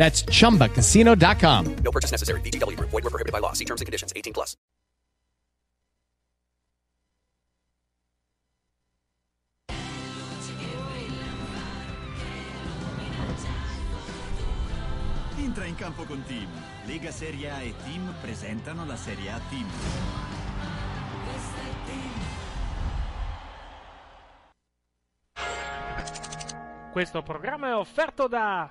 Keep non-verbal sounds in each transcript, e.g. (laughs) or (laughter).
That's chumbacasino.com. No purchase necessary. VGW Group. Void were prohibited by law. See terms and conditions. 18 plus. Entra in campo con Team. Lega Serie A e Team presentano la Serie A Team. Questo programma è offerto da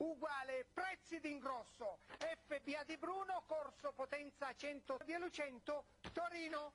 uguale prezzi d'ingrosso. FBA di Bruno, corso potenza 100 di Lucento, Torino.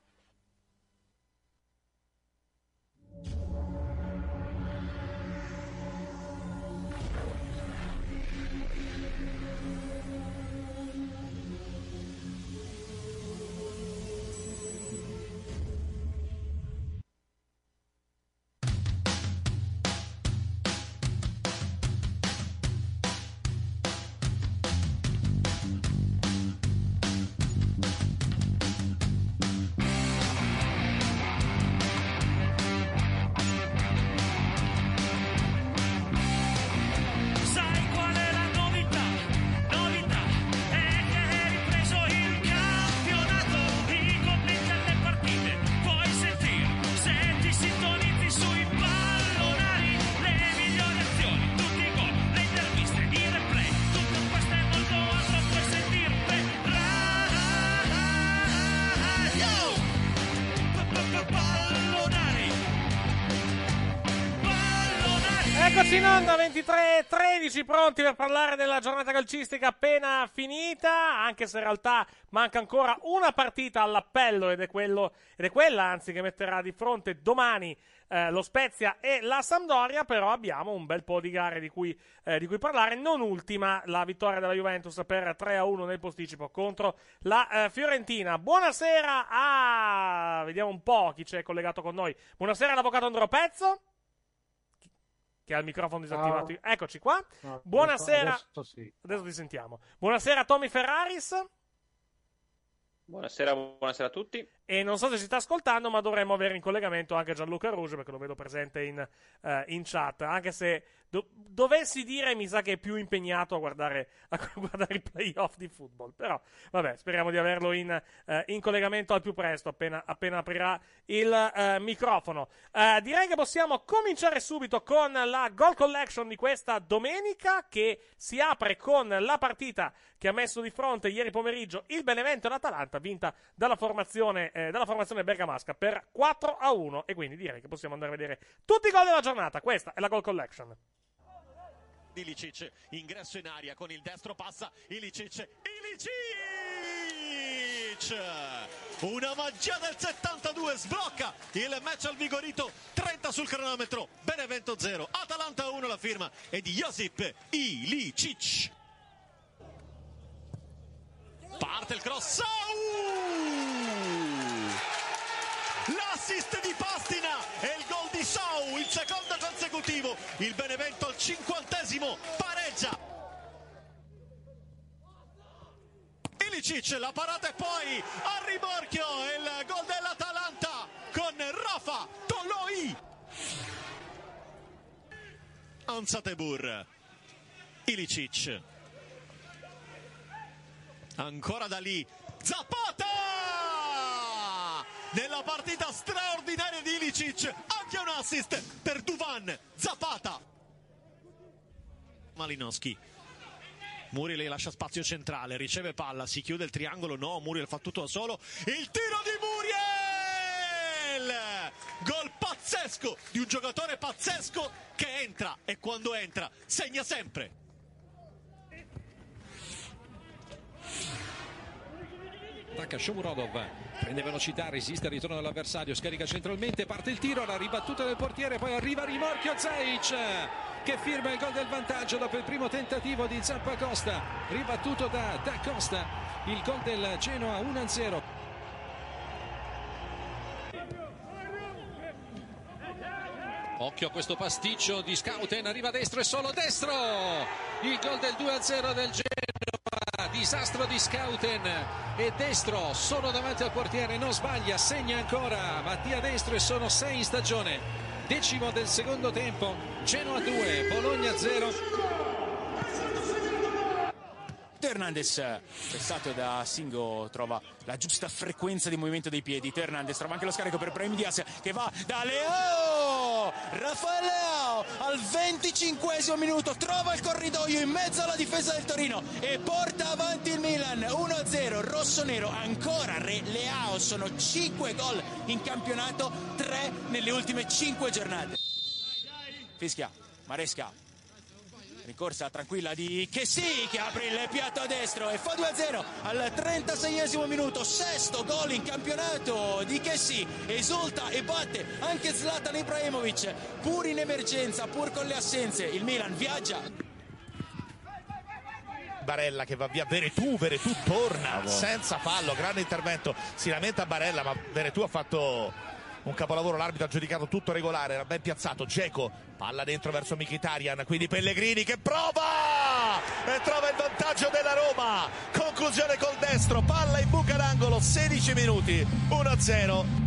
23-13 pronti per parlare della giornata calcistica appena finita, anche se in realtà manca ancora una partita all'appello ed è, quello, ed è quella anzi che metterà di fronte domani eh, lo Spezia e la Sampdoria, però abbiamo un bel po' di gare di cui, eh, di cui parlare, non ultima la vittoria della Juventus per 3-1 nel posticipo contro la eh, Fiorentina. Buonasera a... vediamo un po' chi c'è collegato con noi. Buonasera all'avvocato Andro Pezzo che ha il microfono disattivato. Ciao. Eccoci qua. No, Buonasera. adesso sì. Adesso ti sentiamo. Buonasera Tommy Ferraris. Buonasera, buonasera a tutti. E non so se si sta ascoltando, ma dovremmo avere in collegamento anche Gianluca Rouge, perché lo vedo presente in, eh, in chat. Anche se do- dovessi dire, mi sa che è più impegnato a guardare, a (laughs) guardare i playoff di football. Però, vabbè, speriamo di averlo in, eh, in collegamento al più presto, appena, appena aprirà il eh, microfono. Direi che possiamo cominciare subito con la goal collection di questa domenica, che si apre con la partita che ha messo di fronte ieri pomeriggio il Benevento e l'Atalanta, vinta dalla formazione, eh, dalla formazione bergamasca per 4 a 1. E quindi direi che possiamo andare a vedere tutti i gol della giornata. Questa è la goal collection. Ilicic, ingresso in aria con il destro passa Ilicic, Ilicic! Una magia del 72 sblocca il match al vigorito 30 sul cronometro. Benevento 0, Atalanta 1 la firma è di Josip Ilicic. Parte il cross. Sau! L'assist di Pastina e il gol di Sau, il secondo consecutivo. Il Benevento al cinquantesimo pareggia. Ilicic, la parata e poi a rimorchio il gol dell'Atalanta con Rafa Toloi. Ansatebur. Ilicic. Ancora da lì. Zapata! Nella partita straordinaria di Ilicic, anche un assist per Duvan Zapata. Malinowski. Muriel lascia spazio centrale, riceve palla, si chiude il triangolo, no, Muriel fa tutto da solo. Il tiro di Muriel! Gol pazzesco di un giocatore pazzesco che entra e quando entra segna sempre. Attacca Shomurodov, prende velocità, resiste al ritorno dell'avversario, scarica centralmente, parte il tiro, la ribattuta del portiere, poi arriva rimorchio Zaic che firma il gol del vantaggio dopo il primo tentativo di Zappacosta, ribattuto da Da Costa, il gol del Genoa 1-0. Occhio a questo pasticcio di Scouten, arriva destro e solo destro! Il gol del 2-0 del Genoa, disastro di Scouten e destro, solo davanti al portiere, non sbaglia, segna ancora Mattia Destro e sono 6 in stagione. Decimo del secondo tempo, Genoa 2, Bologna 0. Teo Hernandez, pressato da Singo, trova la giusta frequenza di movimento dei piedi. Hernandez trova anche lo scarico per Brahim Diaz che va da Leo! Raffaele Al 25 minuto trova il corridoio in mezzo alla difesa del Torino e porta avanti il Milan 1-0. Rosso-nero ancora Re Leao. Sono 5 gol in campionato, 3 nelle ultime 5 giornate. Fischia, Maresca, Ricorsa tranquilla di che sì, che apre il piatto a destro e fa 2-0 al 36esimo minuto, sesto gol in campionato di che sì, esulta e batte anche Zlatan Ibrahimovic, pur in emergenza, pur con le assenze, il Milan viaggia. Barella che va via, Veretù, Veretù torna senza fallo, grande intervento, si lamenta Barella ma Veretù ha fatto un capolavoro, l'arbitro ha giudicato tutto regolare, era ben piazzato, Geco, palla dentro verso Mkhitaryan, quindi Pellegrini che prova! E trova il vantaggio della Roma, conclusione col destro, palla in buca d'angolo, 16 minuti, 1-0.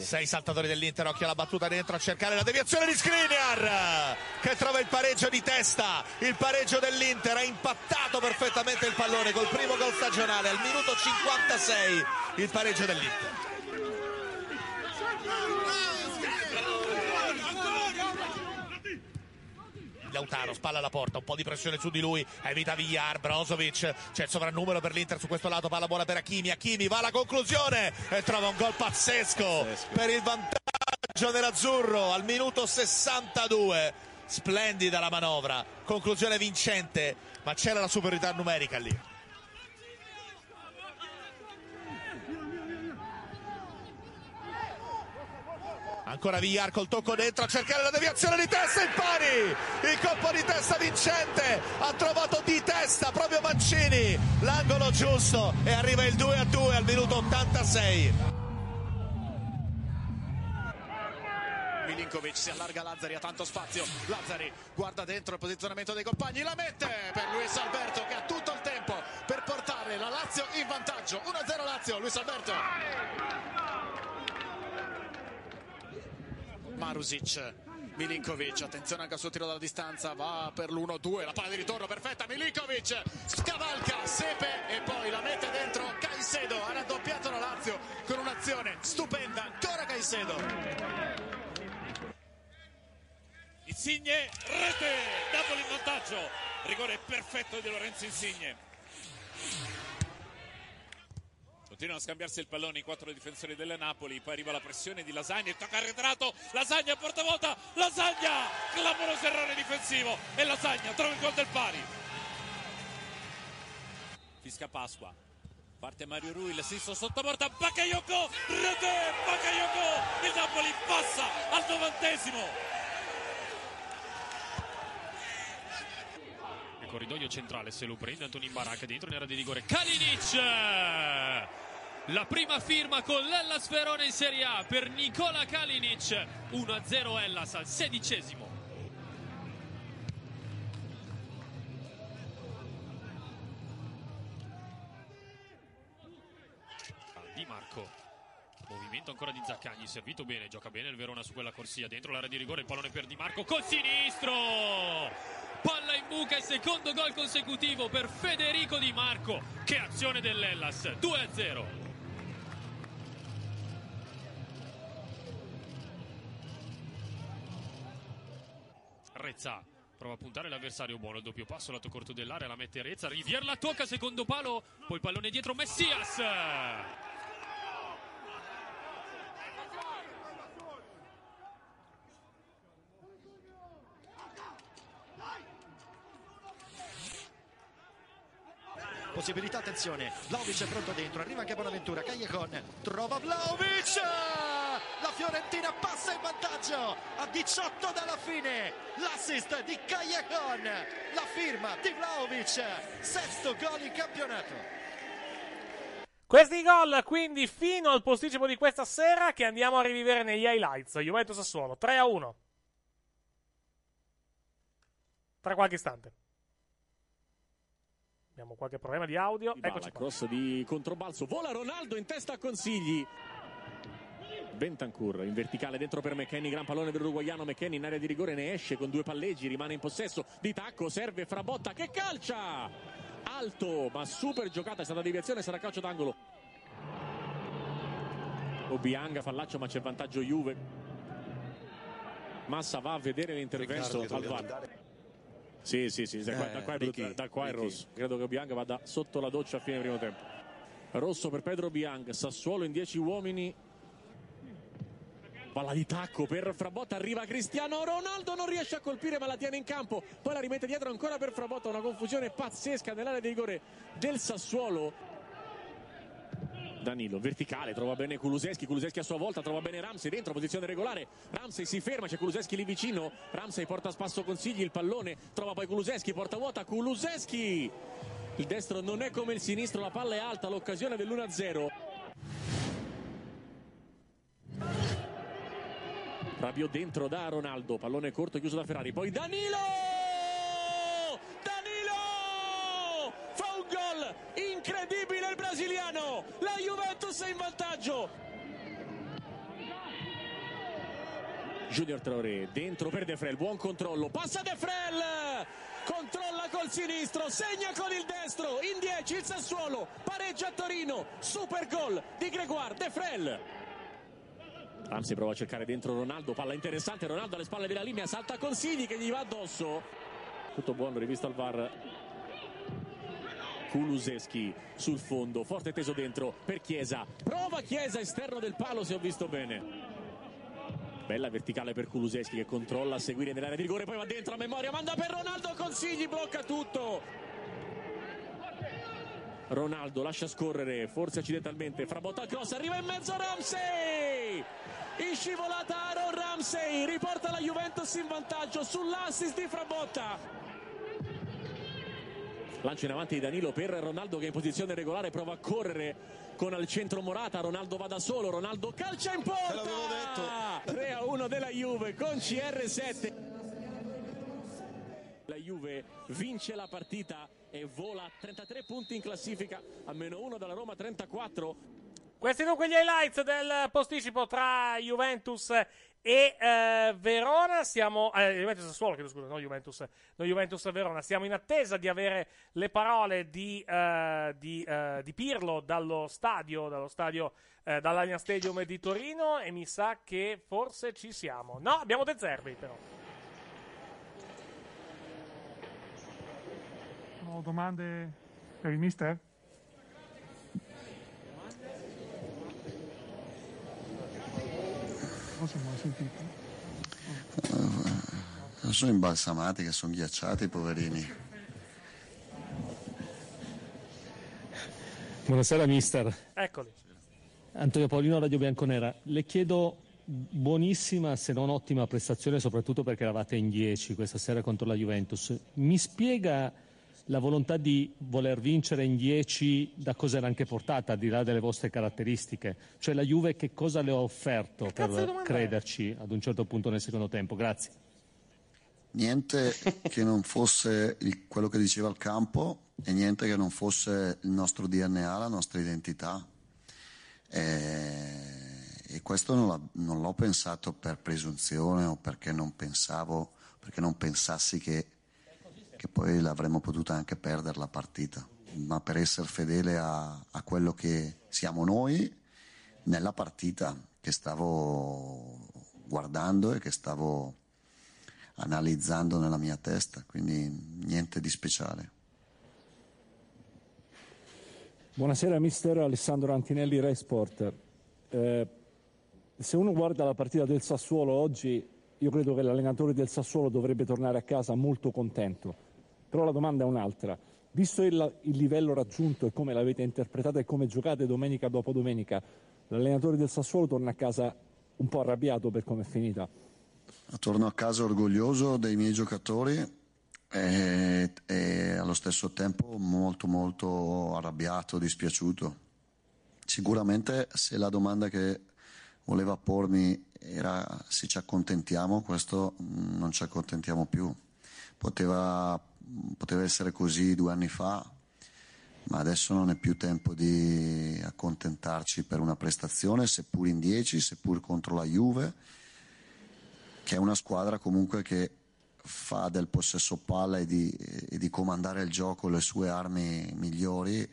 Sei saltatori dell'Inter, occhio alla battuta dentro a cercare la deviazione di Skriniar che trova il pareggio di testa, il pareggio dell'Inter, ha impattato perfettamente il pallone col primo gol stagionale al minuto 56, il pareggio dell'Inter. Lautaro spalla alla porta, un po' di pressione su di lui, evita Villar, Brozovic, c'è il sovrannumero per l'Inter su questo lato, palla buona per Hakimi, Hakimi va alla conclusione e trova un gol pazzesco per il vantaggio dell'Azzurro al minuto 62. Splendida la manovra, conclusione vincente, ma c'era la superiorità numerica lì. Ancora Villar col tocco dentro a cercare la deviazione di testa in pari. Il colpo di testa vincente. Ha trovato di testa proprio Mancini. L'angolo giusto e arriva il 2 a 2 al minuto 86. Milinkovic si allarga Lazzari, ha tanto spazio. Lazzari guarda dentro il posizionamento dei compagni, la mette per Luis Alberto che ha tutto il tempo per portare la Lazio in vantaggio. 1-0 Lazio, Luis Alberto. Marusic, Milinkovic, attenzione anche al suo tiro dalla distanza, va per l'1-2, la palla di ritorno perfetta, Milinkovic scavalca Sepe e poi la mette dentro Caicedo, ha raddoppiato la Lazio con un'azione stupenda, ancora Caicedo. Insigne, rete, Napoli in vantaggio. Rigore perfetto di Lorenzo Insigne. Continuano a scambiarsi il pallone i quattro difensori delle Napoli. Poi arriva la pressione di Lasagna. Il tocca arretrato. Lasagna a porta vuota. Lasagna! Clamoroso errore difensivo. E Lasagna trova il gol del pari. Fisca Pasqua. Parte Mario Rui, il sinistro sotto porta. Bakayoko! Rete! Bakayoko! Il Napoli passa al novantesimo. Il corridoio centrale se lo prende Antonin Barak dentro in area di rigore. Kalinic! La prima firma con l'Ellas Verona in Serie A per Nicola Kalinic. 1-0 Ellas al sedicesimo. Ah, Di Marco. Movimento ancora di Zaccagni, servito bene, gioca bene il Verona su quella corsia, dentro l'area di rigore, il pallone per Di Marco col sinistro! Palla in buca e secondo gol consecutivo per Federico Di Marco. Che azione dell'Ellas, 2-0. Rezza prova a puntare l'avversario buono, il doppio passo, lato corto dell'area, la mette Rezza, Rivier la tocca, secondo palo, poi il pallone dietro, Messias! Possibilità, attenzione. Vlaovic è pronto dentro, arriva anche Bonaventura. Callejon trova Vlaovic. La Fiorentina passa in vantaggio a 18 dalla fine. L'assist di Callejon. La firma di Vlaovic. Sesto gol in campionato. Questi gol quindi fino al posticipo di questa sera che andiamo a rivivere negli highlights. Juventus Sassuolo 3 a 1. Tra qualche istante. Abbiamo qualche problema di audio. Eccoci qua. cross di controbalzo. Vola Ronaldo in testa a Consigli. Bentancur in verticale dentro per McKenny, gran pallone per l'uruguaiano McKenny in area di rigore ne esce con due palleggi, rimane in possesso di tacco, serve Frabotta che calcia! Alto, ma super giocata, è stata deviazione, sarà calcio d'angolo. Obianga, fallaccio, ma c'è vantaggio Juve. Massa va a vedere l'intervento Riccardo, al VAR. Sì, sì, sì, da qua, Eh, da qua è, Ricky, da qua è rosso. Credo che Obiang vada sotto la doccia a fine primo tempo. Rosso per Pedro Biang, Sassuolo in 10 uomini. Palla di tacco per Frabotta, arriva Cristiano Ronaldo, non riesce a colpire ma la tiene in campo, poi la rimette dietro ancora per Frabotta, una confusione pazzesca nell'area di rigore del Sassuolo. Danilo, verticale, trova bene Kuluseschi, Kuluseschi a sua volta trova bene Ramsey dentro, posizione regolare, Ramsey si ferma, c'è Kuluseschi lì vicino, Ramsey porta a spasso consigli, il pallone, trova poi Kuluseschi, porta vuota, Kuluseschi! Il destro non è come il sinistro, la palla è alta, l'occasione dell'1-0. Rabiot dentro da Ronaldo, pallone corto chiuso da Ferrari, poi! Danilo! Fa un gol incredibile il La Juventus è in vantaggio! Junior Traoré dentro per De Frel, buon controllo, passa De Frel! Controlla col sinistro, segna con il destro, in 10 il Sassuolo, pareggia a Torino, super gol di Gregoire De Frel! Ramsey prova a cercare dentro Ronaldo, palla interessante, Ronaldo alle spalle della linea, salta Consigli che gli va addosso. Tutto buono, rivista al VAR. Kuluseschi sul fondo, forte teso dentro per Chiesa. Prova Chiesa esterno del palo se ho visto bene. Bella verticale per Kuluseschi che controlla a seguire nell'area di rigore, poi va dentro a memoria, manda per Ronaldo, Consigli blocca tutto. Ronaldo lascia scorrere, forse accidentalmente, Frabotta al cross, arriva in mezzo Ramsey! In scivolata Aaron Ramsey, riporta la Juventus in vantaggio sull'assist di Frabotta. Lancio in avanti di Danilo per Ronaldo che è in posizione regolare prova a correre con al centro Morata, Ronaldo va da solo, Ronaldo calcia in porta! 3 a 1 della Juve con CR7. La Juve vince la partita e vola a 33 punti in classifica, a meno 1 dalla Roma 34. Questi dunque gli highlights del posticipo tra Juventus e eh, Verona. Siamo. Eh, Juventus Sassuolo, chiedo scusa, no Juventus, no Juventus Verona. Siamo in attesa di avere le parole di, eh, di, eh, di Pirlo dallo stadio, dallo stadio, eh, dall'Allianz Stadium di Torino. E mi sa che forse ci siamo. No, abbiamo De Zerbi, però. Ho domande per il mister? Eh, sono imbalsamati, che sono ghiacciati, poverini. Buonasera mister. Eccoli. Antonio Paolino, Radio Bianconera. Le chiedo buonissima, se non ottima prestazione, soprattutto perché eravate in 10 questa sera contro la Juventus. Mi spiega la volontà di voler vincere in 10 da cosa era anche portata, al di là delle vostre caratteristiche? Cioè la Juve che cosa le ha offerto di per crederci ad un certo punto nel secondo tempo? Grazie. Niente (laughs) che non fosse il- quello che diceva il campo e niente che non fosse il nostro DNA, la nostra identità. E, e questo non, non l'ho pensato per presunzione o perché non pensavo, perché non pensassi che, che poi l'avremmo potuta anche perdere la partita, ma per essere fedele a, a quello che siamo noi nella partita che stavo guardando e che stavo analizzando nella mia testa, quindi niente di speciale. Buonasera mister Alessandro Antinelli, Rai Sport. Eh, se uno guarda la partita del Sassuolo oggi, io credo che l'allenatore del Sassuolo dovrebbe tornare a casa molto contento. Però la domanda è un'altra. Visto il, il livello raggiunto e come l'avete interpretata e come giocate domenica dopo domenica, l'allenatore del Sassuolo torna a casa un po' arrabbiato per come è finita. Torno a casa orgoglioso dei miei giocatori e, e allo stesso tempo molto molto arrabbiato, dispiaciuto. Sicuramente se la domanda che voleva pormi era se ci accontentiamo, questo non ci accontentiamo più. Poteva, poteva essere così due anni fa, ma adesso non è più tempo di accontentarci per una prestazione, seppur in 10, seppur contro la Juve, che è una squadra comunque che fa del possesso palla e di, e di comandare il gioco le sue armi migliori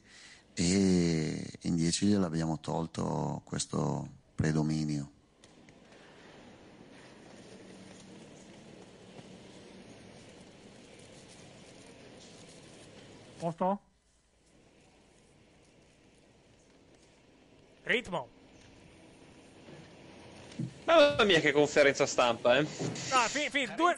e in 10 gliel'abbiamo tolto questo predominio. Posto? Ritmo. Mamma mia che conferenza stampa, eh. Ah, fi- fi- due,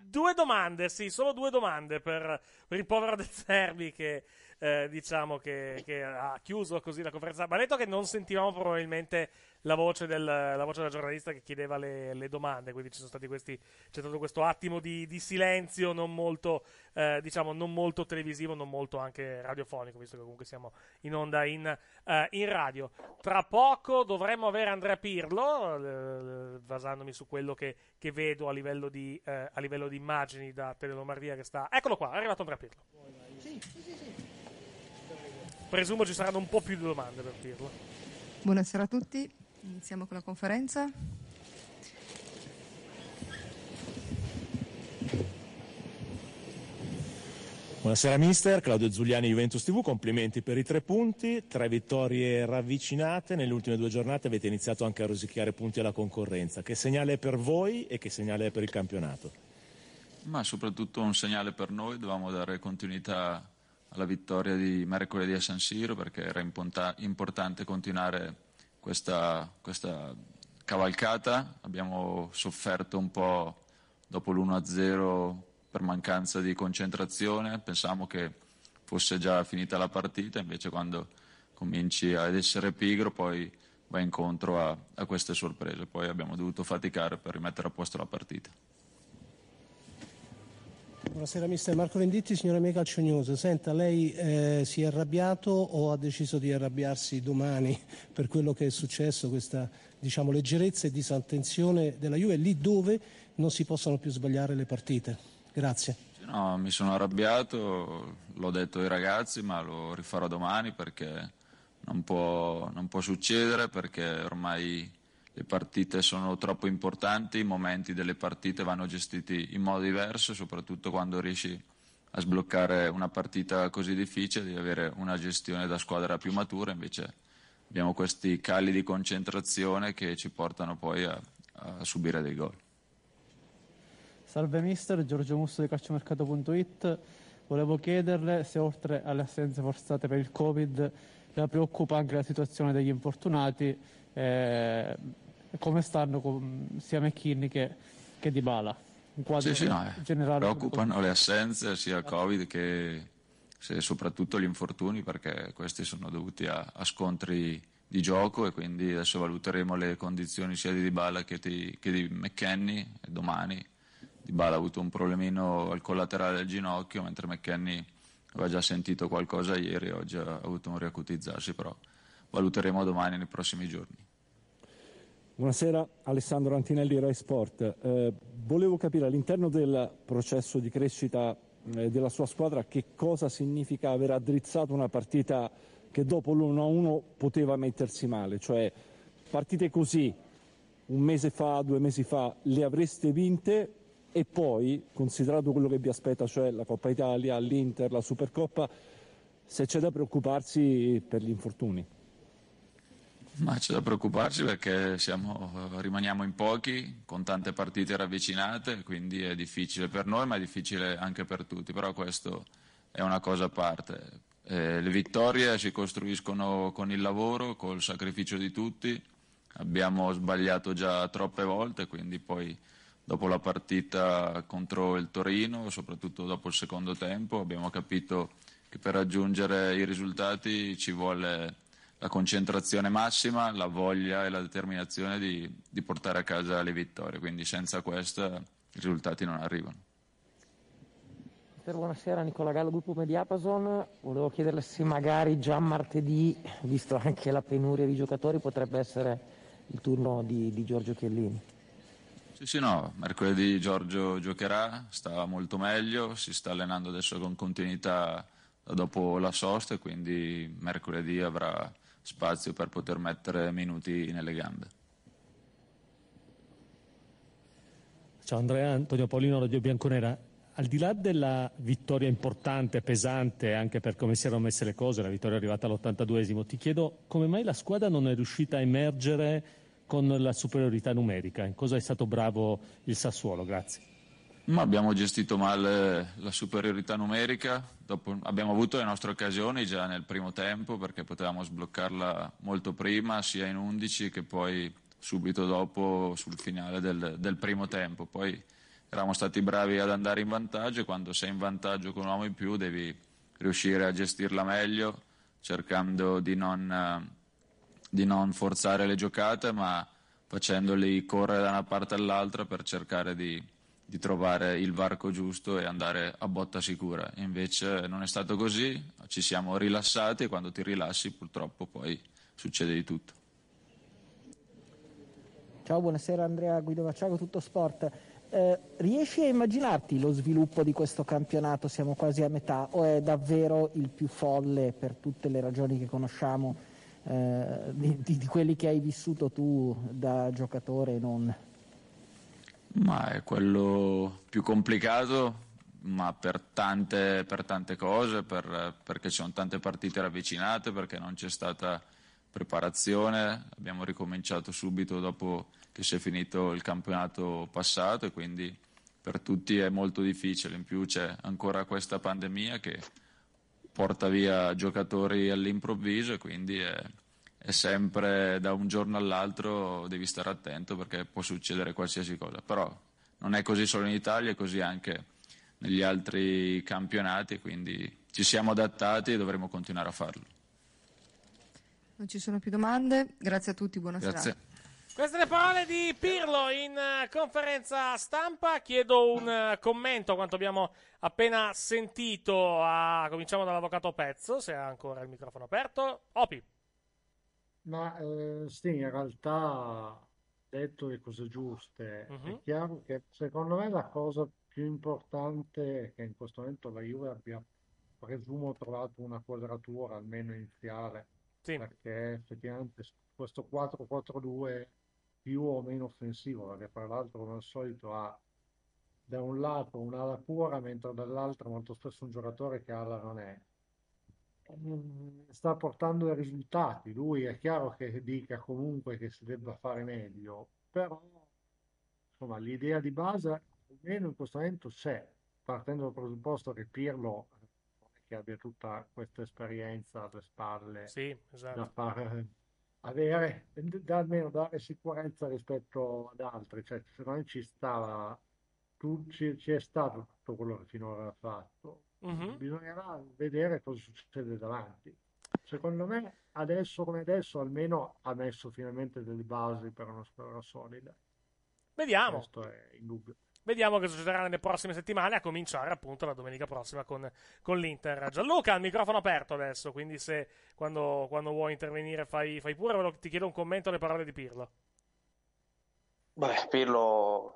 due domande, sì, solo due domande per, per il povero De Zerbi che eh, diciamo che, che ha chiuso così la conferenza. Ma ha detto che non sentivamo probabilmente la voce, del, la voce del giornalista che chiedeva le, le domande, quindi questi, c'è stato questo attimo di, di silenzio non molto, eh, diciamo, non molto televisivo, non molto anche radiofonico, visto che comunque siamo in onda in, eh, in radio. Tra poco dovremmo avere Andrea Pirlo, eh, basandomi su quello che, che vedo a livello, di, eh, a livello di immagini da Tele Lombardia che sta... Eccolo qua, è arrivato Andrea Pirlo. Presumo ci saranno un po' più di domande per Pirlo. Buonasera a tutti, iniziamo con la conferenza. Buonasera mister, Claudio Giuliani Juventus TV, complimenti per i tre punti, tre vittorie ravvicinate, nelle ultime due giornate avete iniziato anche a rosicchiare punti alla concorrenza, che segnale è per voi e che segnale è per il campionato? Ma soprattutto un segnale per noi, dovevamo dare continuità alla vittoria di mercoledì a San Siro perché era importante continuare questa, questa cavalcata. Abbiamo sofferto un po' dopo l'1-0 per mancanza di concentrazione, pensavamo che fosse già finita la partita, invece quando cominci ad essere pigro poi vai incontro a, a queste sorprese, poi abbiamo dovuto faticare per rimettere a posto la partita. Buonasera mister Marco Venditti, signora mia Calcio News. Senta, lei eh, si è arrabbiato o ha deciso di arrabbiarsi domani per quello che è successo, questa diciamo, leggerezza e disattenzione della Juve, lì dove non si possono più sbagliare le partite? Grazie. No, mi sono arrabbiato, l'ho detto ai ragazzi, ma lo rifarò domani perché non può, non può succedere, perché ormai le partite sono troppo importanti, i momenti delle partite vanno gestiti in modo diverso, soprattutto quando riesci a sbloccare una partita così difficile, devi avere una gestione da squadra più matura, invece abbiamo questi cali di concentrazione che ci portano poi a, a subire dei gol. Salve mister, Giorgio Musso di calciomercato.it. Volevo chiederle se oltre alle assenze forzate per il Covid la preoccupa anche la situazione degli infortunati, eh, come stanno con sia McKinney che, che Dybala. Un quadro Sì, sì, no, eh. generale. Preoccupano le assenze, sia il Covid che soprattutto gli infortuni, perché questi sono dovuti a, a scontri di gioco e quindi adesso valuteremo le condizioni sia di Dybala che di, che di McKenny domani Dybala ha avuto un problemino al collaterale del ginocchio, mentre McKenny aveva già sentito qualcosa ieri e oggi ha avuto un riacutizzarsi, però valuteremo domani nei prossimi giorni. Buonasera, Alessandro Antinelli, Rai Sport. Eh, volevo capire all'interno del processo di crescita eh, della sua squadra che cosa significa aver addrizzato una partita che dopo l'1-1 poteva mettersi male, cioè partite così un mese fa, due mesi fa le avreste vinte e poi, considerato quello che vi aspetta, cioè la Coppa Italia, l'Inter, la Supercoppa, se c'è da preoccuparsi per gli infortuni. Ma c'è da preoccuparsi perché siamo- rimaniamo in pochi, con tante partite ravvicinate, quindi è difficile per noi, ma è difficile anche per tutti, però questo è una cosa a parte. Eh, le vittorie si costruiscono con il lavoro, col sacrificio di tutti, abbiamo sbagliato già troppe volte, quindi poi dopo la partita contro il Torino, soprattutto dopo il secondo tempo, abbiamo capito che per raggiungere i risultati ci vuole la concentrazione massima, la voglia e la determinazione di, di portare a casa le vittorie, quindi senza questa i risultati non arrivano. Buonasera, Nicola Gallo, gruppo Mediapason. Volevo chiederle se magari già martedì, visto anche la penuria di giocatori, potrebbe essere il turno di, di Giorgio Chiellini. Sì, sì, no, mercoledì Giorgio giocherà, sta molto meglio, si sta allenando adesso con continuità dopo la sosta e quindi mercoledì avrà spazio per poter mettere minuti nelle gambe. Ciao Andrea, Antonio Paolino, Radio Bianconera. Al di là della vittoria importante, pesante, anche per come si erano messe le cose, la vittoria è arrivata all'82esimo, ti chiedo come mai la squadra non è riuscita a emergere con la superiorità numerica? In cosa è stato bravo il Sassuolo? Grazie. Ma abbiamo gestito male la superiorità numerica, dopo abbiamo avuto le nostre occasioni già nel primo tempo perché potevamo sbloccarla molto prima, sia in 11 che poi subito dopo sul finale del, del primo tempo. Poi eravamo stati bravi ad andare in vantaggio e quando sei in vantaggio con un uomo in più devi riuscire a gestirla meglio cercando di non, di non forzare le giocate ma facendoli correre da una parte all'altra per cercare di, di trovare il varco giusto e andare a botta sicura. Invece non è stato così, ci siamo rilassati e quando ti rilassi purtroppo poi succede di tutto. Ciao, buonasera Andrea Guido Vacciago, tutto sport. Eh, riesci a immaginarti lo sviluppo di questo campionato? Siamo quasi a metà o è davvero il più folle per tutte le ragioni che conosciamo eh, di, di- quelli che hai vissuto tu da giocatore e non? Ma è quello più complicato, ma per tante, per tante cose, per- perché ci sono tante partite ravvicinate, perché non c'è stata preparazione, abbiamo ricominciato subito dopo che si è finito il campionato passato e quindi per tutti è molto difficile. In più c'è ancora questa pandemia che porta via giocatori all'improvviso e quindi è, è sempre da un giorno all'altro devi stare attento perché può succedere qualsiasi cosa. Però non è così solo in Italia, è così anche negli altri campionati, quindi ci siamo adattati e dovremo continuare a farlo. Non ci sono più domande. Grazie a tutti, buona Grazie. serata. Queste le parole di Pirlo in eh, conferenza stampa. Chiedo un eh, commento a quanto abbiamo appena sentito. a- Cominciamo dall'avvocato Pezzo, se ha ancora il microfono aperto. Opi. Ma eh, sì, in realtà ha detto le cose giuste. È Mhm. chiaro che secondo me la cosa più importante è che in questo momento la Juve abbia, presumo, trovato una quadratura almeno iniziale, Sì. perché effettivamente s- questo 4-4-2 più o meno offensivo, perché tra l'altro come al solito ha da un lato un'ala pura, mentre dall'altro molto spesso un giocatore che ala non è. Mm, sta portando dei risultati. Lui è chiaro che dica comunque che si debba fare meglio, però insomma l'idea di base almeno in questo momento c'è, partendo dal presupposto che Pirlo eh, che abbia tutta questa esperienza alle spalle Sì, esatto. da far avere, d- almeno dare sicurezza rispetto ad altri, cioè secondo me ci stava, tu, ci, ci è stato tutto quello che finora ha fatto, Mhm. bisognerà vedere cosa succede davanti. Secondo me adesso come adesso almeno ha messo finalmente delle basi per una squadra solida. Vediamo. Questo è indubbio. Vediamo cosa succederà nelle prossime settimane, a cominciare appunto la domenica prossima con, con l'Inter. Gianluca, il microfono aperto adesso, quindi se quando, quando vuoi intervenire fai, fai pure, Volevo- ti chiedo un commento alle parole di Pirlo. Beh, Pirlo,